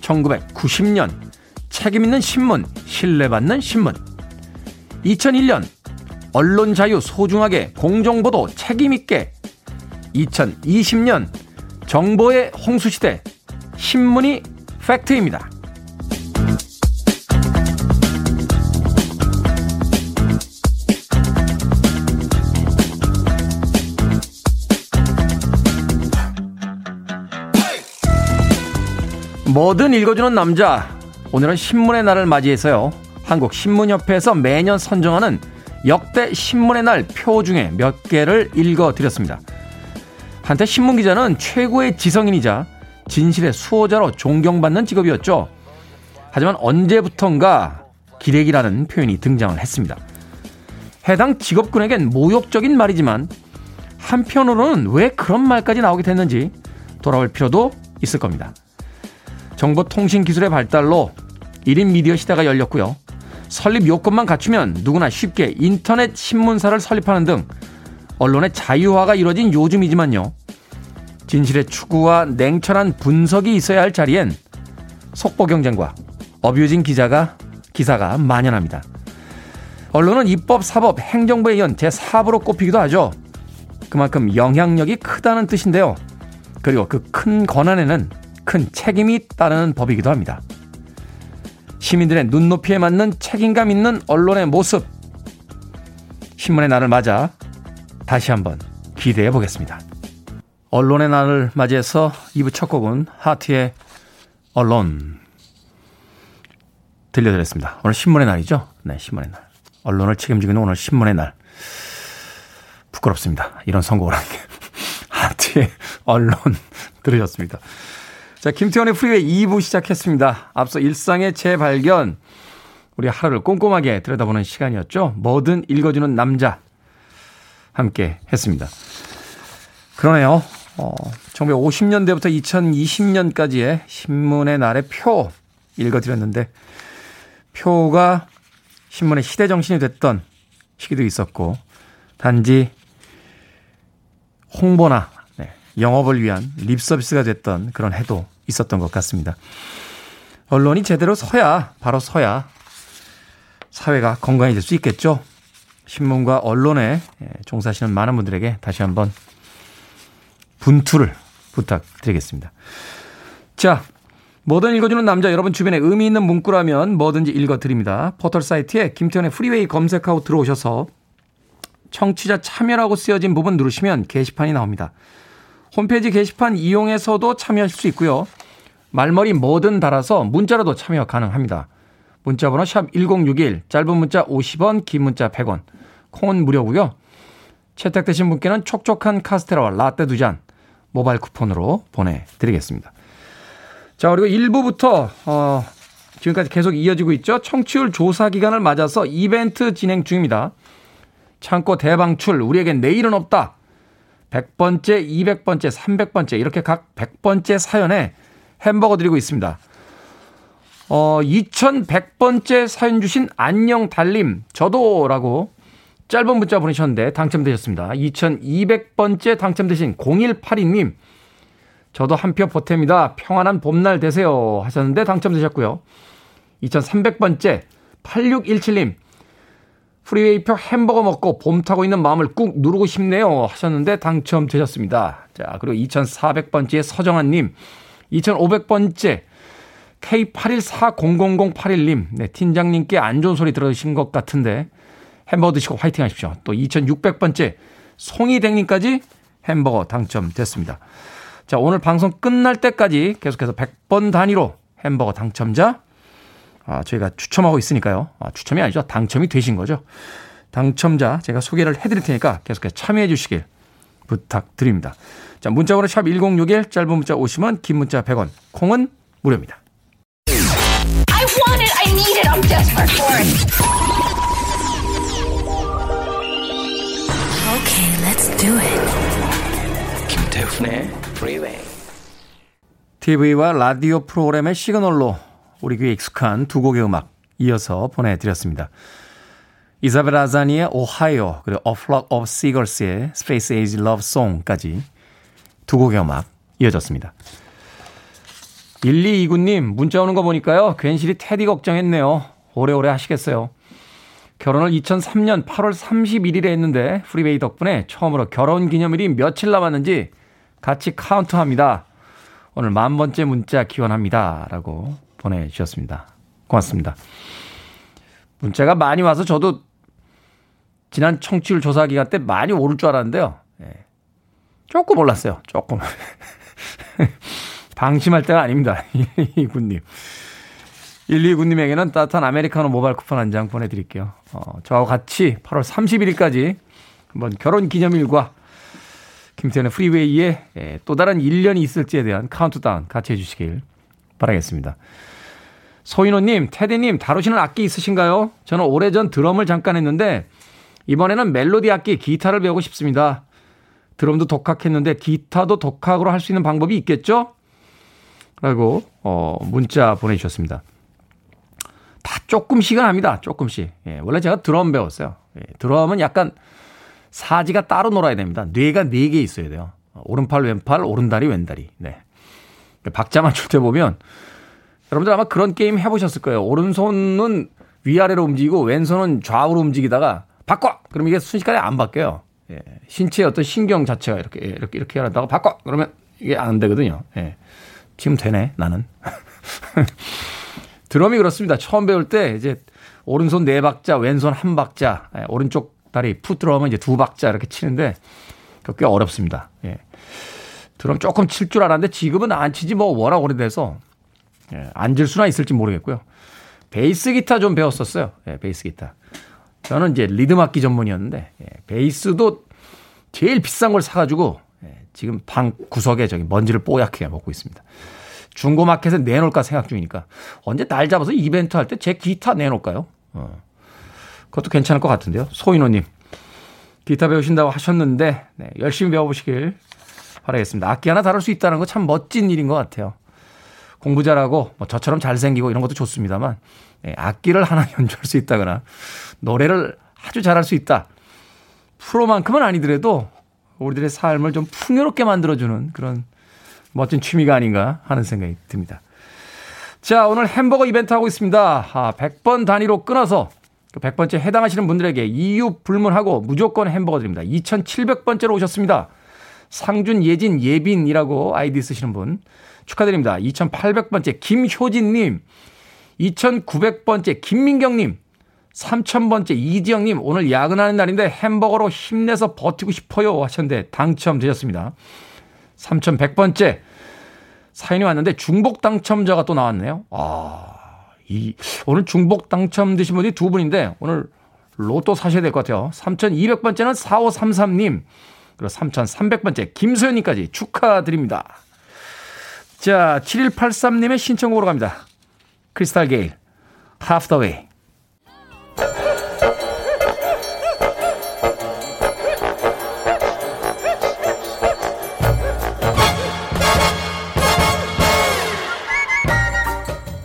1990년 책임있는 신문 신뢰받는 신문 2001년 언론 자유 소중하게 공정보도 책임있게 2020년 정보의 홍수시대 신문이 팩트입니다. 뭐든 읽어주는 남자. 오늘은 신문의 날을 맞이해서요. 한국 신문협회에서 매년 선정하는 역대 신문의 날 표 중에 몇 개를 읽어 드렸습니다. 한때 신문 기자는 최고의 지성인이자 진실의 수호자로 존경받는 직업이었죠. 하지만 언제부턴가 기레기라는 표현이 등장을 했습니다. 해당 직업군에겐 모욕적인 말이지만 한편으로는 왜 그런 말까지 나오게 됐는지 돌아볼 필요도 있을 겁니다. 정보통신기술의 발달로 1인 미디어 시대가 열렸고요. 설립 요건만 갖추면 누구나 쉽게 인터넷 신문사를 설립하는 등 언론의 자유화가 이루어진 요즘이지만요. 진실의 추구와 냉철한 분석이 있어야 할 자리엔 속보 경쟁과 어뷰진 기자가 기사가 만연합니다. 언론은 입법, 사법, 행정부에 이은 제4부로 꼽히기도 하죠. 그만큼 영향력이 크다는 뜻인데요. 그리고 그 큰 권한에는 큰 책임이 따르는 법이기도 합니다. 시민들의 눈높이에 맞는 책임감 있는 언론의 모습. 신문의 날을 맞아 다시 한번 기대해 보겠습니다. 언론의 날을 맞이해서 2부 첫 곡은 하트의 언론 들려드렸습니다. 오늘 신문의 날이죠? 네, 신문의 날. 언론을 책임지고 있는 오늘 신문의 날. 부끄럽습니다. 이런 선곡을 하는 게. 하트. 하트의 Alone 들으셨습니다. 자, 김태훈의 프리웨이 2부 시작했습니다. 앞서 일상의 재발견, 우리 하루를 꼼꼼하게 들여다보는 시간이었죠. 뭐든 읽어주는 남자. 함께 했습니다. 그러네요. 어, 1950년대부터 2020년까지의 신문의 날의 표 읽어드렸는데, 표가 신문의 시대 정신이 됐던 시기도 있었고, 단지 홍보나 네, 영업을 위한 립 서비스가 됐던 그런 해도 있었던 것 같습니다. 언론이 제대로 서야, 바로 서야 사회가 건강해질 수 있겠죠. 신문과 언론에 예, 종사하시는 많은 분들에게 다시 한번 분투를 부탁드리겠습니다. 자, 뭐든 읽어주는 남자 여러분 주변에 의미 있는 문구라면 뭐든지 읽어드립니다. 포털 사이트에 김태훈의 프리웨이 검색하고 들어오셔서 청취자 참여라고 쓰여진 부분 누르시면 게시판이 나옵니다. 홈페이지 게시판 이용해서도 참여하실 수 있고요. 말머리 뭐든 달아서 문자로도 참여 가능합니다. 문자 번호 샵 1061, 짧은 문자 50원, 긴 문자 100원, 콩은 무료고요. 채택되신 분께는 촉촉한 카스테라와 라떼 두 잔 모바일 쿠폰으로 보내드리겠습니다. 자, 그리고 1부부터 어, 지금까지 계속 이어지고 있죠. 청취율 조사 기간을 맞아서 이벤트 진행 중입니다. 창고 대방출, 우리에겐 내일은 없다. 100번째, 200번째, 300번째, 이렇게 각 100번째 사연에 햄버거 드리고 있습니다. 어, 2100번째 사연 주신 안녕 달님, 저도라고 짧은 문자 보내셨는데 당첨되셨습니다. 2200번째 당첨되신 0182님, 저도 한 표 보탭니다. 평안한 봄날 되세요. 하셨는데 당첨되셨고요. 2300번째 8617님, 프리웨이표 햄버거 먹고 봄 타고 있는 마음을 꾹 누르고 싶네요. 하셨는데 당첨되셨습니다. 자, 그리고 2400번째 서정환님, 2500번째 K81400081님, 네, 팀장님께 안 좋은 소리 들으신 것 같은데 햄버거 드시고 화이팅 하십시오. 또 2600번째 송이댕님까지 햄버거 당첨됐습니다. 자, 오늘 방송 끝날 때까지 계속해서 100번 단위로 햄버거 당첨자 아, 저희가 추첨하고 있으니까요. 아, 추첨이 아니죠. 당첨이 되신 거죠. 당첨자 제가 소개를 해드릴 테니까 계속해서 참여해 주시길 부탁드립니다. 자, 문자번호 샵 1061, 짧은 문자 50원, 긴 문자 100원, 콩은 무료입니다. I want it, I need it, I'm desperate for it. Okay, let's do it. 김태훈의 Freeway. TV와 라디오 프로그램의 시그널로 우리 귀에 익숙한 두 곡의 음악 이어서 보내드렸습니다. 이사벨 아자니의 오하이오 그리고 A Flock of Seagulls의 Space Age Love Song까지 두 곡의 음악 이어졌습니다. 1229님 문자 오는 거 보니까요. 괜시리 테디 걱정했네요. 오래오래 하시겠어요. 결혼을 2003년 8월 31일에 했는데 프리베이 덕분에 처음으로 결혼 기념일이 며칠 남았는지 같이 카운트합니다. 오늘 만 번째 문자 기원합니다. 라고 보내주셨습니다. 고맙습니다. 문자가 많이 와서 저도 지난 청취율 조사 기간 때 많이 오를 줄 알았는데요. 예. 조금 올랐어요. 조금. 방심할 때가 아닙니다. 129님. 129님에게는 따뜻한 아메리카노 모바일 쿠폰 한 장 보내드릴게요. 어, 저하고 같이 8월 31일까지 한번 결혼 기념일과 김태훈의 프리웨이에 예, 또 다른 1년이 있을지에 대한 카운트다운 같이 해주시길 바라겠습니다. 소인호님, 테디님, 다루시는 악기 있으신가요? 저는 오래전 드럼을 잠깐 했는데, 이번에는 멜로디 악기, 기타를 배우고 싶습니다. 드럼도 독학했는데, 기타도 독학으로 할 수 있는 방법이 있겠죠? 라고, 어, 문자 보내주셨습니다. 다 조금씩은 합니다. 조금씩. 예, 원래 제가 드럼 배웠어요. 예, 드럼은 약간 사지가 따로 놀아야 됩니다. 뇌가 4개 있어야 돼요. 오른팔, 왼팔, 오른다리, 왼다리. 네. 박자 맞출 때 보면 여러분들 아마 그런 게임 해보셨을 거예요. 오른손은 위아래로 움직이고 왼손은 좌우로 움직이다가 바꿔! 그럼 이게 순식간에 안 바뀌어요. 예. 신체의 어떤 신경 자체가 이렇게, 이렇게, 이렇게 하다가 바꿔! 그러면 이게 안 되거든요. 예. 지금 되네, 나는. 드럼이 그렇습니다. 처음 배울 때 이제 오른손 네 박자, 왼손 한 박자, 예. 오른쪽 다리 푸 드럼은 이제 두 박자 이렇게 치는데 꽤 어렵습니다. 예. 드럼 조금 칠 줄 알았는데 지금은 안 치지 뭐 워낙 오래돼서 예, 앉을 수나 있을지 모르겠고요. 베이스 기타 좀 배웠었어요. 예, 베이스 기타. 저는 이제 리듬 악기 전문이었는데 예, 베이스도 제일 비싼 걸 사가지고 예, 지금 방 구석에 저기 먼지를 뽀얗게 먹고 있습니다. 중고마켓에 내놓을까 생각 중이니까 언제 날 잡아서 이벤트 할 때 제 기타 내놓을까요? 어. 그것도 괜찮을 것 같은데요. 소인호님 기타 배우신다고 하셨는데 네, 열심히 배워보시길 바라겠습니다. 악기 하나 다룰 수 있다는 거 참 멋진 일인 것 같아요. 공부 잘하고 뭐 저처럼 잘생기고 이런 것도 좋습니다만 네, 악기를 하나 연주할 수 있다거나 노래를 아주 잘할 수 있다. 프로만큼은 아니더라도 우리들의 삶을 좀 풍요롭게 만들어주는 그런 멋진 취미가 아닌가 하는 생각이 듭니다. 자, 오늘 햄버거 이벤트 하고 있습니다. 아, 100번 단위로 끊어서 100번째 그 해당하시는 분들에게 이유 불문하고 무조건 햄버거 드립니다. 2700번째로 오셨습니다. 상준, 예진, 예빈이라고 아이디 쓰시는 분 축하드립니다. 2800번째 김효진님, 2900번째 김민경님, 3000번째 이지영님, 오늘 야근하는 날인데 햄버거로 힘내서 버티고 싶어요 하셨는데 당첨되셨습니다. 3100번째 사연이 왔는데 중복 당첨자가 또 나왔네요. 아, 이, 오늘 중복 당첨되신 분이 두 분인데 오늘 로또 사셔야 될 것 같아요. 3200번째는 4533님, 그리고 3300번째 김소연님까지 축하드립니다. 자, 7183님의 신청곡으로 갑니다. 크리스탈 게일, Half the Way.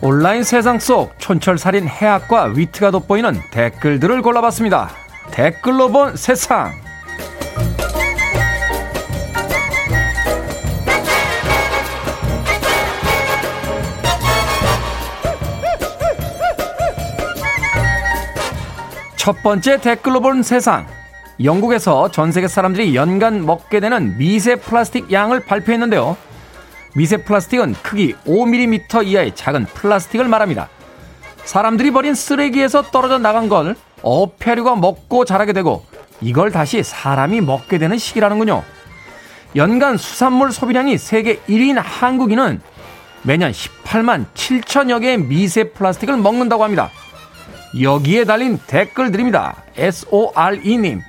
온라인 세상 속 촌철살인 해학과 위트가 돋보이는 댓글들을 골라봤습니다. 댓글로 본 세상. 첫 번째 댓글로 본 세상. 영국에서 전 세계 사람들이 연간 먹게 되는 미세 플라스틱 양을 발표했는데요. 미세 플라스틱은 크기 5mm 이하의 작은 플라스틱을 말합니다. 사람들이 버린 쓰레기에서 떨어져 나간 걸 어패류가 먹고 자라게 되고 이걸 다시 사람이 먹게 되는 시기라는군요. 연간 수산물 소비량이 세계 1위인 한국인은 매년 18만 7천여 개의 미세 플라스틱을 먹는다고 합니다. 여기에 달린 댓글들입니다. SORE님.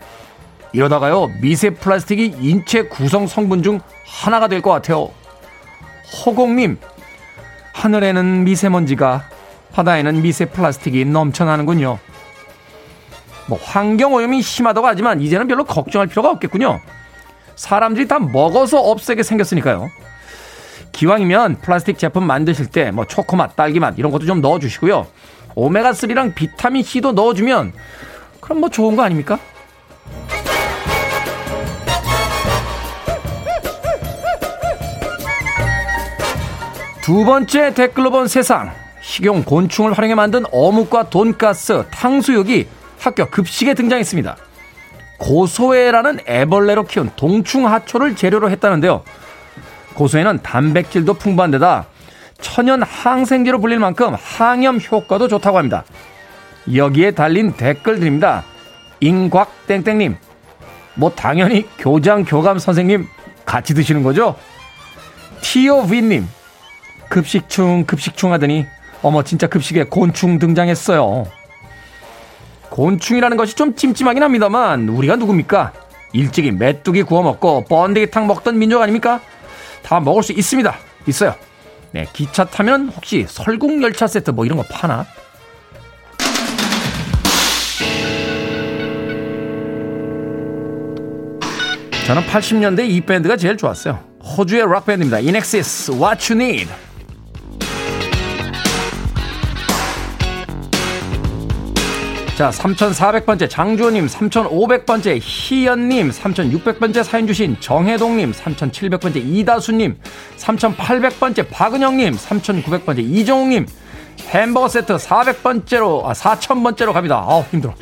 이러다가요, 미세 플라스틱이 인체 구성 성분 중 하나가 될 것 같아요. 호공님, 하늘에는 미세먼지가, 바다에는 미세 플라스틱이 넘쳐나는군요. 뭐 환경 오염이 심하다고 하지만 이제는 별로 걱정할 필요가 없겠군요. 사람들이 다 먹어서 없애게 생겼으니까요. 기왕이면 플라스틱 제품 만드실 때 뭐 초코맛, 딸기맛 이런 것도 좀 넣어주시고요. 오메가3랑 비타민C도 넣어주면 그럼 뭐 좋은 거 아닙니까? 두 번째 댓글로 본 세상. 식용 곤충을 활용해 만든 어묵과 돈가스, 탕수육이 학교 급식에 등장했습니다. 고소해라는 애벌레로 키운 동충하초를 재료로 했다는데요. 고소해는 단백질도 풍부한 데다 천연 항생제로 불릴 만큼 항염 효과도 좋다고 합니다. 여기에 달린 댓글들입니다. 인곽 땡땡님, 뭐 당연히 교장 교감 선생님 같이 드시는 거죠? 티오비님, 급식충 급식충 하더니 어머 진짜 급식에 곤충 등장했어요. 곤충이라는 것이 좀 찜찜하긴 합니다만 우리가 누굽니까? 일찍이 메뚜기 구워 먹고 번데기탕 먹던 민족 아닙니까? 다 먹을 수 있습니다. 있어요. 네, 기차 타면 혹시 설국 열차 세트 뭐 이런 거 파나? 저는 80년대 이 밴드가 제일 좋았어요. 호주의 락밴드입니다. 인엑시스, What You Need. 자, 3,400번째 장주호님, 3,500번째 희연님, 3,600번째 사연 주신 정혜동님, 3,700번째 이다수님, 3,800번째 박은영님, 3,900번째 이정욱님, 햄버거 세트 400번째로, 아, 4,000번째로 갑니다. 아우, 힘들어.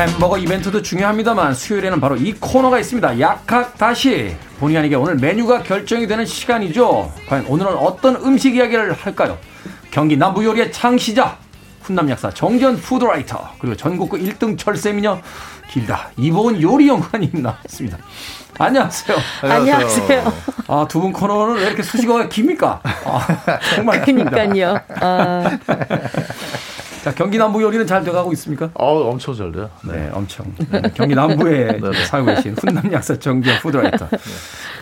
햄버거 이벤트도 중요합니다만 수요일에는 바로 이 코너가 있습니다. 약학 다시 본의 아니게 오늘 메뉴가 결정이 되는 시간이죠. 과연 오늘은 어떤 음식 이야기를 할까요? 경기 남부 요리의 창시자 훈남 약사 정전 푸드라이터 그리고 전국구 1등 철새미녀 길다 이보은 요리 연구관님 나왔습니다. 안녕하세요. 안녕하세요. 아, 두 분 코너는 왜 이렇게 수식어가 깁니까? 아, 정말 그니까요. 아. 자, 경기 남부 요리는 잘 돼가고 있습니까? 어, 엄청 잘 돼요. 네, 엄청. 네, 경기 남부에 네, 네. 살고 계신 훈남 약사 정지현 푸드라이터. 네.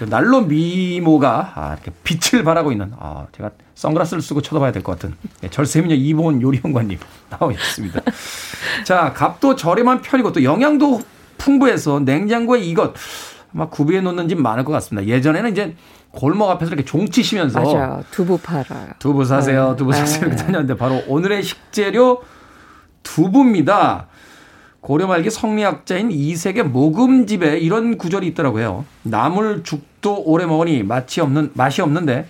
그 난로 미모가 아, 이렇게 빛을 발하고 있는 아, 제가 선글라스를 쓰고 쳐다봐야 될 것 같은 네, 절세미녀 이보은 요리연구관님 나와 있습니다. 자, 값도 저렴한 편이고 또 영양도 풍부해서 냉장고에 이것 아마 구비해 놓는 집 많을 것 같습니다. 예전에는 이제 골목 앞에서 이렇게 종치시면서 맞아요. 두부 팔아요. 두부 사세요. 네. 두부 사세요. 이렇게 네. 다녔는데 바로 오늘의 식재료 두부입니다. 고려 말기 성리학자인 이색의 모금집에 이런 구절이 있더라고요. 나물 죽도 오래 먹으니 맛이 없는 맛이 없는데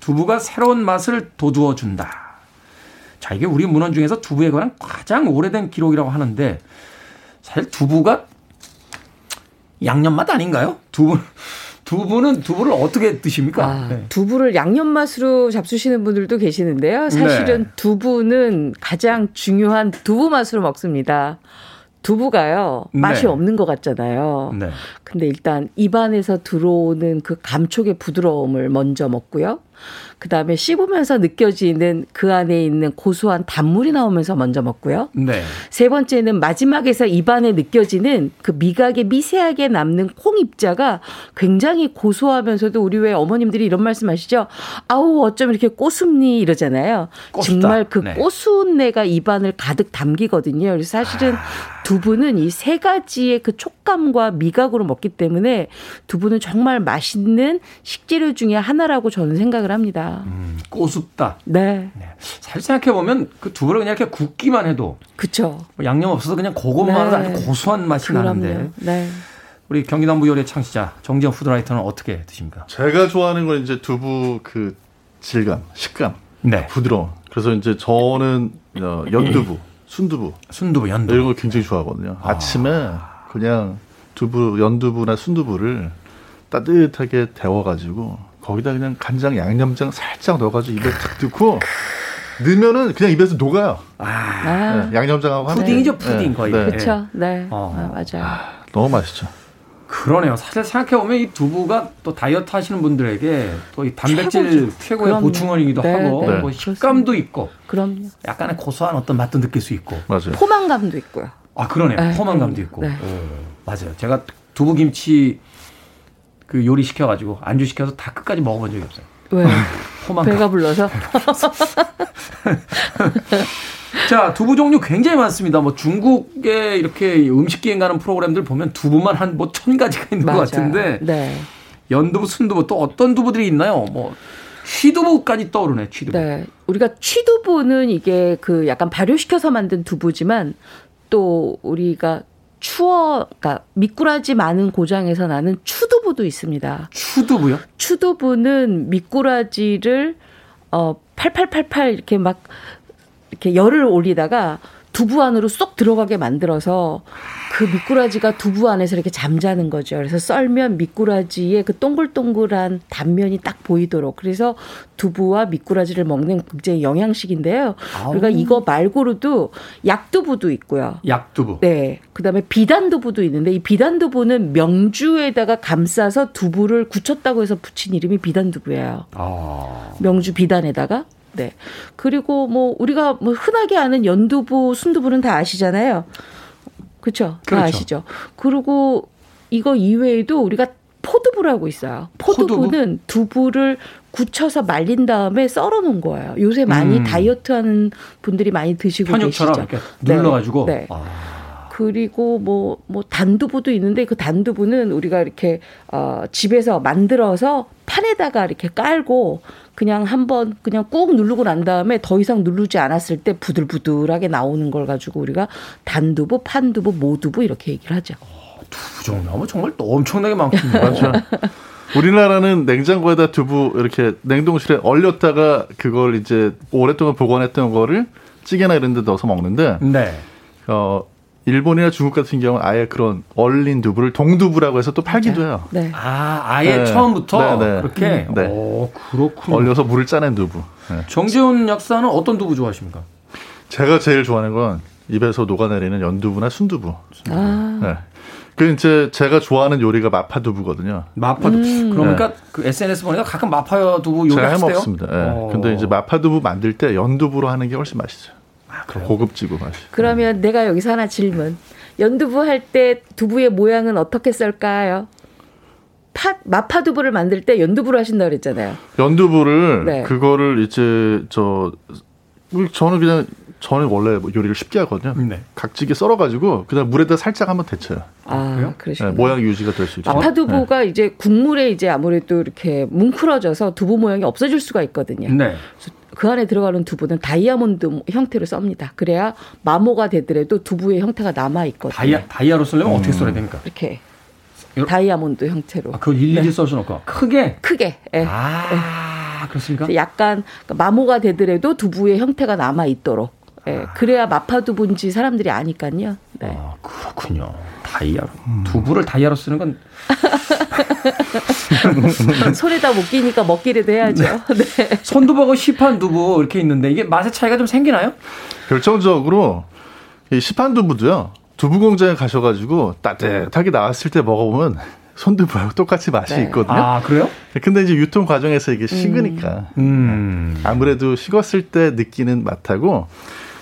두부가 새로운 맛을 돋우어 준다. 자, 이게 우리 문헌 중에서 두부에 관한 가장 오래된 기록이라고 하는데 사실 두부가 양념 맛 아닌가요? 두부 두부는 두부를 어떻게 드십니까? 아, 네. 두부를 양념 맛으로 잡수시는 분들도 계시는데요. 사실은 네. 두부는 가장 중요한 두부 맛으로 먹습니다. 두부가요 맛이 네. 없는 것 같잖아요. 네. 근데 일단 입안에서 들어오는 그 감촉의 부드러움을 먼저 먹고요. 그 다음에 씹으면서 느껴지는 그 안에 있는 고소한 단물이 나오면서 먼저 먹고요. 네. 세 번째는 마지막에서 입안에 느껴지는 그 미각에 미세하게 남는 콩 입자가 굉장히 고소하면서도 우리 왜 어머님들이 이런 말씀 하시죠? 아우, 어쩜 이렇게 꼬숩니? 이러잖아요. 꼬수다. 정말 그 네. 꼬순내가 입안을 가득 담기거든요. 그래서 사실은 두부는 이 세 가지의 그 촉감과 미각으로 먹기 때문에 두부는 정말 맛있는 식재료 중에 하나라고 저는 생각을 합니다. 음, 꼬숩다. 네. 네. 잘 생각해 보면 그 두부를 그냥 이렇게 굽기만 해도 그렇죠. 양념 없어서 그냥 그것만 네. 아주 고소한 맛이 그럼요. 나는데. 네. 우리 경기남부 요리 창시자 정지영 푸드라이터는 어떻게 드십니까? 제가 좋아하는 건 이제 두부 그 질감, 식감, 네. 부드러워. 그래서 이제 저는 어, 연두부, 순두부, 순두부, 연두부 이런 걸 굉장히 좋아하거든요. 아. 아침에 그냥 두부, 연두부나 순두부를 따뜻하게 데워가지고 거기다 그냥 간장, 양념장 살짝 넣어가지고 입에 탁 넣고 넣으면은 그냥 입에서 녹아요. 아, 네, 양념장하고 푸딩이죠, 푸딩 네. 거의. 네. 그렇죠. 네, 어. 아, 맞아요. 아, 너무 맛있죠. 그러네요. 사실 생각해 보면 이 두부가 또 다이어트 하시는 분들에게 또 이 단백질 최고죠. 최고의 그럼요. 보충원이기도 네, 하고 네. 뭐 식감도 있고, 그럼요. 약간의 고소한 어떤 맛도 느낄 수 있고, 맞아요. 포만감도 있고요. 아 그러네요. 네, 포만감도 있고. 네. 맞아요. 제가 두부 김치 그 요리 시켜가지고 안주 시켜서 다 끝까지 먹어본 적이 없어요. 왜? 포만감. 배가 불러서. 자, 두부 종류 굉장히 많습니다. 뭐 중국에 이렇게 음식 기행 가는 프로그램들 보면 두부만 한 뭐 천 가지가 있는 맞아요. 것 같은데. 네. 연두부, 순두부 또 어떤 두부들이 있나요? 뭐 취두부까지 떠오르네, 취두부. 네. 우리가 취두부는 이게 그 약간 발효시켜서 만든 두부지만 또 우리가 추어, 그러니까 미꾸라지 많은 고장에서 나는 추두부도 있습니다. 추두부요? 추두부는 미꾸라지를 어8888 이렇게 막 이렇게 열을 올리다가 두부 안으로 쏙 들어가게 만들어서 그 미꾸라지가 두부 안에서 이렇게 잠자는 거죠. 그래서 썰면 미꾸라지의 그 동글동글한 단면이 딱 보이도록. 그래서 두부와 미꾸라지를 먹는 굉장히 영양식인데요. 아우. 그러니까 이거 말고도 약두부도 있고요. 약두부. 네. 그다음에 비단두부도 있는데 이 비단두부는 명주에다가 감싸서 두부를 굳혔다고 해서 붙인 이름이 비단두부예요. 아. 명주 비단에다가 네. 그리고 뭐 우리가 뭐 흔하게 아는 연두부, 순두부는 다 아시잖아요. 그렇죠? 다 그렇죠. 아시죠. 그리고 이거 이외에도 우리가 포두부라고 있어요. 포두부는 포두부? 두부를 굳혀서 말린 다음에 썰어 놓은 거예요. 요새 많이 음. 다이어트 하는 분들이 많이 드시고 편육처럼 계시죠. 이렇게 눌러 가지고. 네. 네. 아. 그리고 뭐, 뭐 단두부도 있는데 그 단두부는 우리가 이렇게, 어, 집에서 만들어서 판에다가 이렇게 깔고 그냥 한번 그냥 꾹 누르고 난 다음에 더 이상 누르지 않았을 때 부들부들하게 나오는 걸 가지고 우리가 단두부, 판두부, 모두부 이렇게 얘기를 하죠. 어, 두부 종류하면 정말 또 엄청나게 많군요. 맞죠. 우리나라는 냉장고에다 두부 이렇게 냉동실에 얼렸다가 그걸 이제 오랫동안 보관했던 거를 찌개나 이런 데 넣어서 먹는데 네. 어 일본이나 중국 같은 경우는 아예 그런 얼린 두부를 동두부라고 해서 또 팔기도 해요. 네. 아, 아예 네. 처음부터 네, 네. 그렇게. 네. 오, 그렇군요. 얼려서 물을 짜낸 두부. 네. 정재훈 약사는 어떤 두부 좋아하십니까? 제가 제일 좋아하는 건 입에서 녹아내리는 연두부나 순두부. 아. 네. 그 이제 제가 좋아하는 요리가 마파 두부거든요. 마파 두부. 음. 그러니까 네. 그 SNS 보니까 가끔 마파 두부 요리 하세요? 먹습니다. 네. 어. 근데 이제 마파 두부 만들 때 연두부로 하는 게 훨씬 맛있어요. 아, 고급지고 맛이. 그러면 네. 내가 여기서 하나 질문. 연두부 할 때 두부의 모양은 어떻게 썰까요? 파, 마파두부를 만들 때 연두부를 하신다고 그랬잖아요. 연두부를 네. 그거를 이제 저 저는 그냥 저는 원래 뭐 요리를 쉽게 하거든요. 네. 각지게 썰어가지고 그다음 물에다 살짝 한번 데쳐요. 아, 그러시요 네, 모양 유지가 될 수 있죠. 마파두부가 네. 이제 국물에 이제 아무래도 이렇게 뭉클어져서 두부 모양이 없어질 수가 있거든요. 네. 그 안에 들어가는 두부는 다이아몬드 형태로 썹니다. 그래야 마모가 되더라도 두부의 형태가 남아 있거든요. 다이아 다이아로 쓰려면 음. 어떻게 써야 됩니까? 이렇게 다이아몬드 형태로. 아, 그걸 일일이 네. 써주놓고 크게. 크게. 예. 아 그렇습니까? 약간 마모가 되더라도 두부의 형태가 남아 있도록. 예, 그래야 마파두부인지 사람들이 아니까요. 네. 아, 그렇군요. 다이아로. 음. 두부를 다이아로 쓰는 건. 손에다 못 끼니까 먹기라도 해야죠. 네. 네. 손두부하고 시판 두부 이렇게 있는데 이게 맛의 차이가 좀 생기나요? 결정적으로 이 시판 두부도요. 두부 공장에 가셔가지고 따뜻하게 나왔을 때 먹어보면 손두부하고 똑같이 맛이 네. 있거든요. 아, 그래요? 근데 이제 유통 과정에서 이게 식으니까. 음. 음. 아무래도 식었을 때 느끼는 맛하고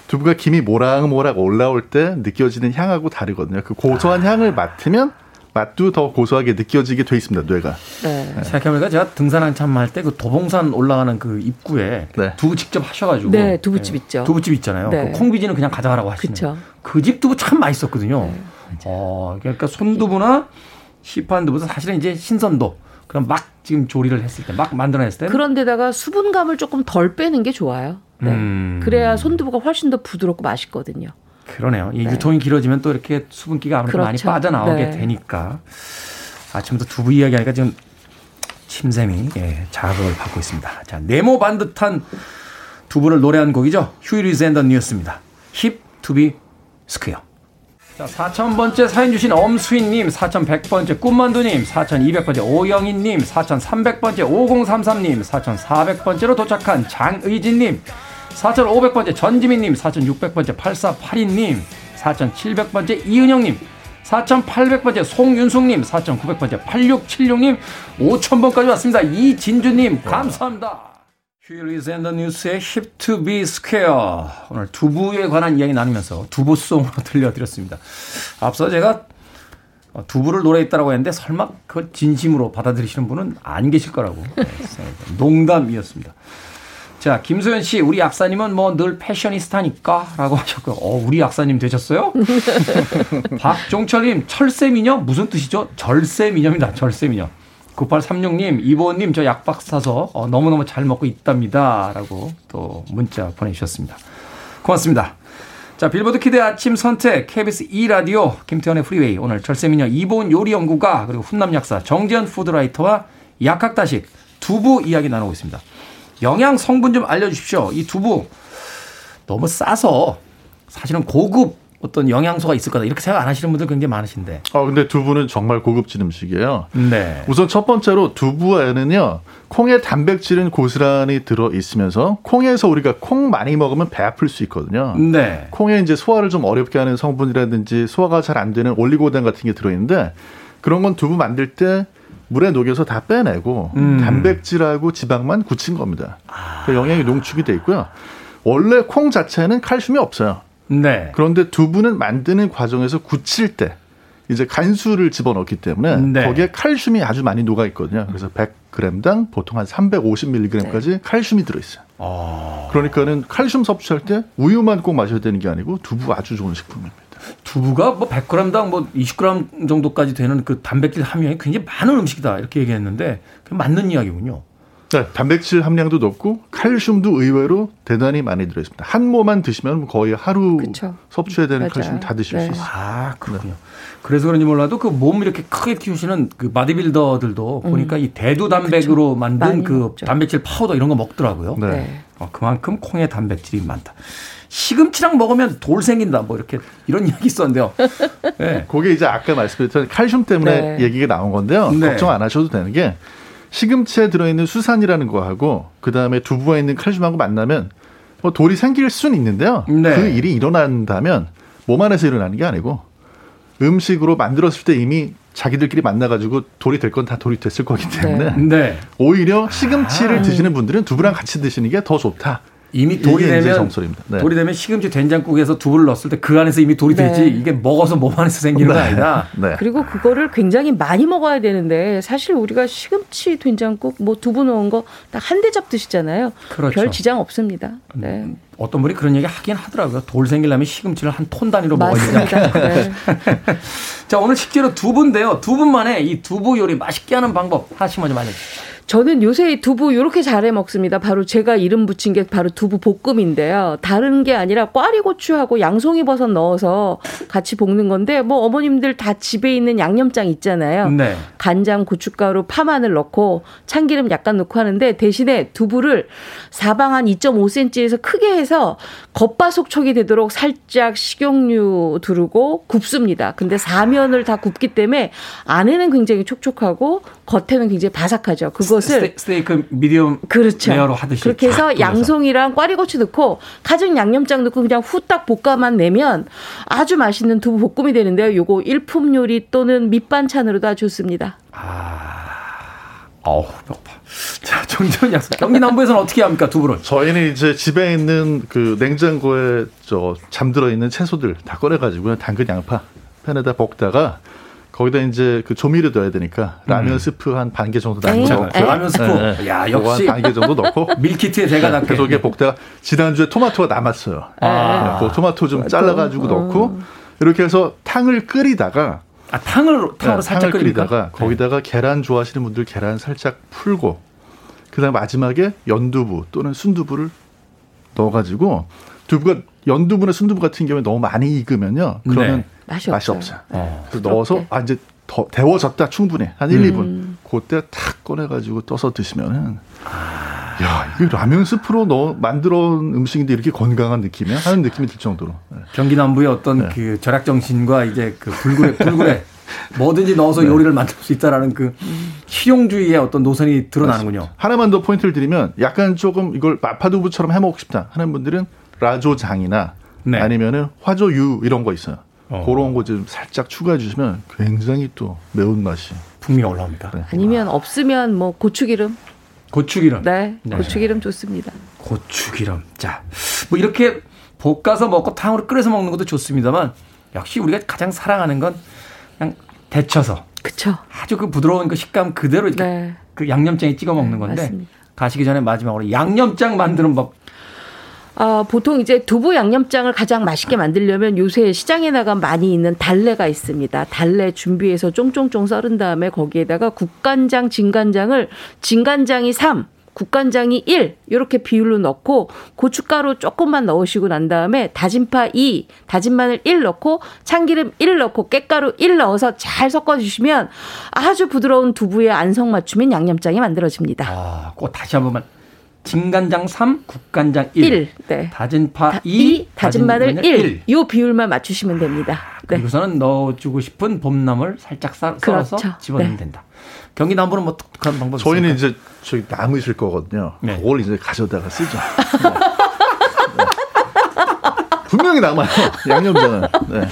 두부가 김이 모락모락 올라올 때 느껴지는 향하고 다르거든요. 그 고소한 아. 향을 맡으면 맛도 더 고소하게 느껴지게 돼 있습니다, 뇌가. 네. 네. 생각해보니까 제가 등산 한참 할 때 그 도봉산 올라가는 그 입구에 네. 두부 직접 하셔가지고. 네, 두부집 네. 있죠. 두부집 있잖아요. 네. 그 콩비지는 그냥 가져가라고 하시는. 그집 두부 참 맛있었거든요. 네, 어, 그러니까 손두부나 시판 두부는 사실은 이제 신선도. 그럼 막 지금 조리를 했을 때, 막 만들어냈을 때. 그런데다가 수분감을 조금 덜 빼는 게 좋아요. 네. 음. 그래야 손두부가 훨씬 더 부드럽고 맛있거든요. 그러네요. 이 네. 유통이 길어지면 또 이렇게 수분기가 아무래도 그렇죠. 많이 빠져나오게 네. 되니까. 아침부터 두부 이야기하니까 지금 침샘이 예, 자극을 받고 있습니다. 자, 네모 반듯한 두부를 노래한 곡이죠. Huey Lewis and the News입니다. Hip to Be Square. 자, 4,000번째 사연 주신 엄수인님, 4,100번째 꿈만두님, 4,200번째 오영인님, 4,300번째 5033님, 4,400번째로 도착한 장의진님, 4,500번째 전지민님, 4,600번째 8482님, 4,700번째 이은영님, 4,800번째 송윤숙님, 4,900번째 8676님, 5,000번까지 왔습니다. 이진주님, 감사합니다. 휴일리즈 앤더 뉴스의 힙투비 스퀘어. 오늘 두부에 관한 이야기 나누면서 두부송으로 들려드렸습니다. 앞서 제가 두부를 노래했다라고 했는데 설마 그걸 진심으로 받아들이시는 분은 안 계실 거라고 농담이었습니다. 자, 김소연 씨, 우리 약사님은 뭐 늘 패셔니스타니까 라고 하셨고요. 어, 우리 약사님 되셨어요? 박종철님, 철새미녀? 무슨 뜻이죠? 절세미녀입니다. 절세미녀. 9836님, 이보님, 저 약박 사서 어, 너무너무 잘 먹고 있답니다. 라고 또 문자 보내주셨습니다. 고맙습니다. 자, 빌보드 키드 아침 선택, KBS 2라디오, 김태훈의 프리웨이. 오늘 절세미녀 이보은 요리연구가, 그리고 훈남 약사 정재훈 food writer와 약학다식 두부 이야기 나누고 있습니다. 영양 성분 좀 알려주십시오. 이 두부 너무 싸서 사실은 고급 어떤 영양소가 있을 거다 이렇게 생각 안 하시는 분들 굉장히 많으신데. 아 근데 두부는 정말 고급진 음식이에요. 네. 우선 첫 번째로 두부에는요 콩의 단백질은 고스란히 들어 있으면서 콩에서 우리가 콩 많이 먹으면 배 아플 수 있거든요. 네. 콩에 이제 소화를 좀 어렵게 하는 성분이라든지 소화가 잘 안 되는 올리고당 같은 게 들어 있는데 그런 건 두부 만들 때 물에 녹여서 다 빼내고 음. 단백질하고 지방만 굳힌 겁니다. 아. 그 영양이 농축이 돼 있고요. 원래 콩 자체는 칼슘이 없어요. 네. 그런데 두부는 만드는 과정에서 굳힐 때 이제 간수를 집어넣기 때문에 네. 거기에 칼슘이 아주 많이 녹아 있거든요. 그래서 100g당 보통 한 350mg까지 네. 칼슘이 들어 있어요. 아. 그러니까는 칼슘 섭취할 때 우유만 꼭 마셔야 되는 게 아니고 두부 아주 좋은 식품입니다. 두부가 뭐 100g당 뭐 20g 정도까지 되는 그 단백질 함량이 굉장히 많은 음식이다 이렇게 얘기했는데 그 맞는 이야기군요. 네, 단백질 함량도 높고 칼슘도 의외로 대단히 많이 들어있습니다. 한 모만 드시면 거의 하루 그쵸. 섭취해야 되는 맞아요. 칼슘 다 드실 네. 수 있어요. 아 그렇군요. 네. 그래서 그런지 몰라도 그 몸 이렇게 크게 키우시는 그 바디빌더들도 음. 보니까 이 대두 단백으로 그쵸. 만든 그 먹죠. 단백질 파우더 이런 거 먹더라고요. 네. 어, 그만큼 콩에 단백질이 많다. 시금치랑 먹으면 돌 생긴다. 뭐 이렇게 이런 이야기 있었는데요. 네. 그게 이제 아까 말씀드렸던 칼슘 때문에 네. 얘기가 나온 건데요. 네. 걱정 안 하셔도 되는 게 시금치에 들어있는 수산이라는 거하고 그 다음에 두부에 있는 칼슘하고 만나면 뭐 돌이 생길 수는 있는데요. 네. 그 일이 일어난다면 몸 안에서 일어나는 게 아니고 음식으로 만들었을 때 이미 자기들끼리 만나가지고 돌이 될 건 다 돌이 됐을 거기 때문에 네. 네. 오히려 시금치를 아. 드시는 분들은 두부랑 같이 드시는 게 더 좋다. 이미 돌이 되면 네. 돌이 되면 시금치 된장국에서 두부를 넣었을 때 그 안에서 이미 돌이 네. 되지 이게 먹어서 몸 안에서 생기는 네. 건 아니다. 네. 그리고 그거를 굉장히 많이 먹어야 되는데 사실 우리가 시금치 된장국 뭐 두부 넣은 거 딱 한 대접 드시잖아요. 그렇죠. 별 지장 없습니다. 네. 음, 어떤 분이 그런 얘기 하긴 하더라고요. 돌 생기려면 시금치를 한 톤 단위로 먹어야 된다. 네. 자 오늘 식재료 두부인데요. 두부만에 이 두부 요리 맛있게 하는 방법 하나씩 먼저 알려주시죠. 저는 요새 두부 이렇게 잘해 먹습니다. 바로 제가 이름 붙인 게 바로 두부 볶음인데요. 다른 게 아니라 꽈리고추하고 양송이 버섯 넣어서 같이 볶는 건데 뭐 어머님들 다 집에 있는 양념장 있잖아요. 네. 간장, 고춧가루, 파마늘 넣고 참기름 약간 넣고 하는데 대신에 두부를 사방 한 2.5cm에서 크게 해서 겉바속촉이 되도록 살짝 식용유 두르고 굽습니다. 근데 사면을 다 굽기 때문에 안에는 굉장히 촉촉하고 겉에는 굉장히 바삭하죠. 그 것을 스테이크 미디엄 그렇죠. 레어로 하듯이 그렇게 해서 양송이랑 꽈리고추 넣고 간장 양념장 넣고 그냥 후딱 볶아만 내면 아주 맛있는 두부 볶음이 되는데요. 요거 일품 요리 또는 밑반찬으로도 좋습니다. 아. 어우, 배고파. 자, 정재훈 약사. 경기 남부에서는 어떻게 합니까, 두부를? 저희는 이제 집에 있는 그 냉장고에 저 잠들어 있는 채소들 다 꺼내가지고요. 당근, 양파 팬에다 볶다가 거기다 이제 그 조미료 넣어야 되니까 라면 음. 스프 한 반 개 정도 넣고 네. 라면 스프 네. 네. 야 역시 반 개 정도 넣고 밀키트에 제가 네. 그래서 이게 볶다가 지난주에 토마토가 남았어요. 아. 네. 그 토마토 좀 잘라가지고 넣고 음. 이렇게 해서 탕을 끓이다가 아 탕을 탕으로 네, 살짝 끓이다가 거기다가 계란 좋아하시는 분들 계란 살짝 풀고 그다음 마지막에 연두부 또는 순두부를 넣어가지고 두부가 연두부나 순두부 같은 경우에 너무 많이 익으면요. 그러면 네. 맛이, 맛이 없어요. 어. 그래서 넣어서 아 이제 더 데워졌다 충분해 한 1, 음. 2분 그때 탁 꺼내가지고 떠서 드시면은 야 이게 라면 스프로 넣어 만들어 음식인데 이렇게 건강한 느낌이야 하는 느낌이 들 정도로 네. 경기 남부의 어떤 네. 그 절약 정신과 이제 그 불굴의 불굴의 뭐든지 넣어서 네. 요리를 만들 수 있다라는 그 실용주의의 어떤 노선이 드러나는군요. 맞습니다. 하나만 더 포인트를 드리면 약간 조금 이걸 마파두부처럼 해 먹고 싶다 하는 분들은 라조장이나 네. 아니면은 화조유 이런 거 있어요. 어. 그런 거 좀 살짝 추가해 주시면 굉장히 또 매운 맛이 풍미가 올라옵니다. 네. 아니면 없으면 뭐 고추기름. 고추기름. 네, 네. 고추기름 좋습니다. 고추기름. 자, 뭐 이렇게 볶아서 먹고 탕으로 끓여서 먹는 것도 좋습니다만 역시 우리가 가장 사랑하는 건 그냥 데쳐서. 그쵸. 아주 그 부드러운 그 식감 그대로 이렇게 네. 그 양념장에 찍어 먹는 네, 건데 맞습니다. 가시기 전에 마지막으로 양념장 만드는 법 어, 보통 이제 두부 양념장을 가장 맛있게 만들려면 요새 시장에 나가 많이 있는 달래가 있습니다. 달래 준비해서 쫑쫑쫑 썰은 다음에 거기에다가 국간장, 진간장을 진간장이 3, 국간장이 1 이렇게 비율로 넣고 고춧가루 조금만 넣으시고 난 다음에 다진 파 2, 다진 마늘 1 넣고 참기름 1 넣고 깻가루 1 넣어서 잘 섞어 주시면 아주 부드러운 두부의 안성 맞춤인 양념장이 만들어집니다. 아, 꼭 다시 한 번만 진간장 3, 국간장 1, 1 네. 다진 파 2, 2 다진 마늘 1. 이 비율만 맞추시면 됩니다. 네. 그리고서는 넣어주고 싶은 봄나물 살짝 썰, 그렇죠. 서 집어넣으면 네. 된다. 경기 남부는 뭐 독특한 방법 저희는 있을까요? 이제 저기 남으실 거거든요. 네. 그걸 이제 가져다가 쓰죠. 네. 분명히 남아요. 양념장은. 네.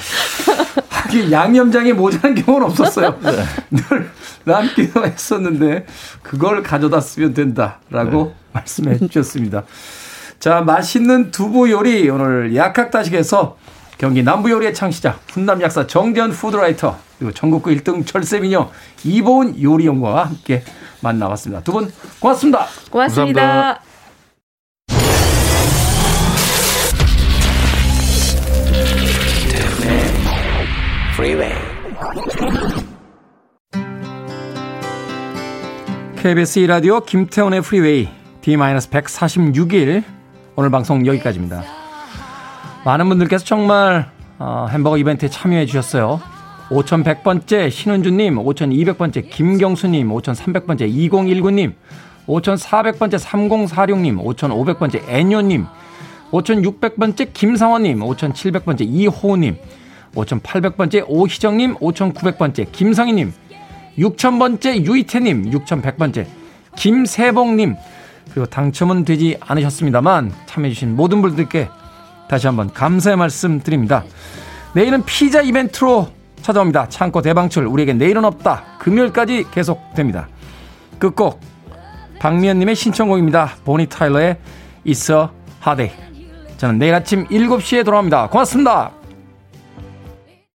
하긴 양념장이 모자란 경우는 없었어요. 네. 늘 남기도 했었는데 그걸 가져다 쓰면 된다라고 네. 말씀해 주셨습니다. 자, 맛있는 두부 요리 오늘 약학다식에서 경기 남부 요리의 창시자 훈남 약사 정전 푸드라이터 그리고 전국구 1등 절세미녀 이보은 요리연구와 함께 만나봤습니다. 두 분 고맙습니다. 고맙습니다. 감사합니다. KBS 2라디오 김태훈의 프리웨이 D-146일 오늘 방송 여기까지입니다. 많은 분들께서 정말 어, 햄버거 이벤트에 참여해 주셨어요. 5100번째 신은주님, 5200번째 김경수님, 5300번째 2019님, 5400번째 3046님, 5500번째 애뇨님, 5600번째 김상원님, 5700번째 이호님, 5800번째 오희정님, 5900번째 김성희님, 6000번째 유이태님, 6100번째 김세봉님, 그리고 당첨은 되지 않으셨습니다만 참여해주신 모든 분들께 다시 한번 감사의 말씀 드립니다. 내일은 피자 이벤트로 찾아옵니다. 창고 대방출 우리에게 내일은 없다. 금요일까지 계속됩니다. 끝곡 박미연님의 신청곡입니다. 보니 타일러의 It's a Hard Day. 저는 내일 아침 7시에 돌아옵니다. 고맙습니다.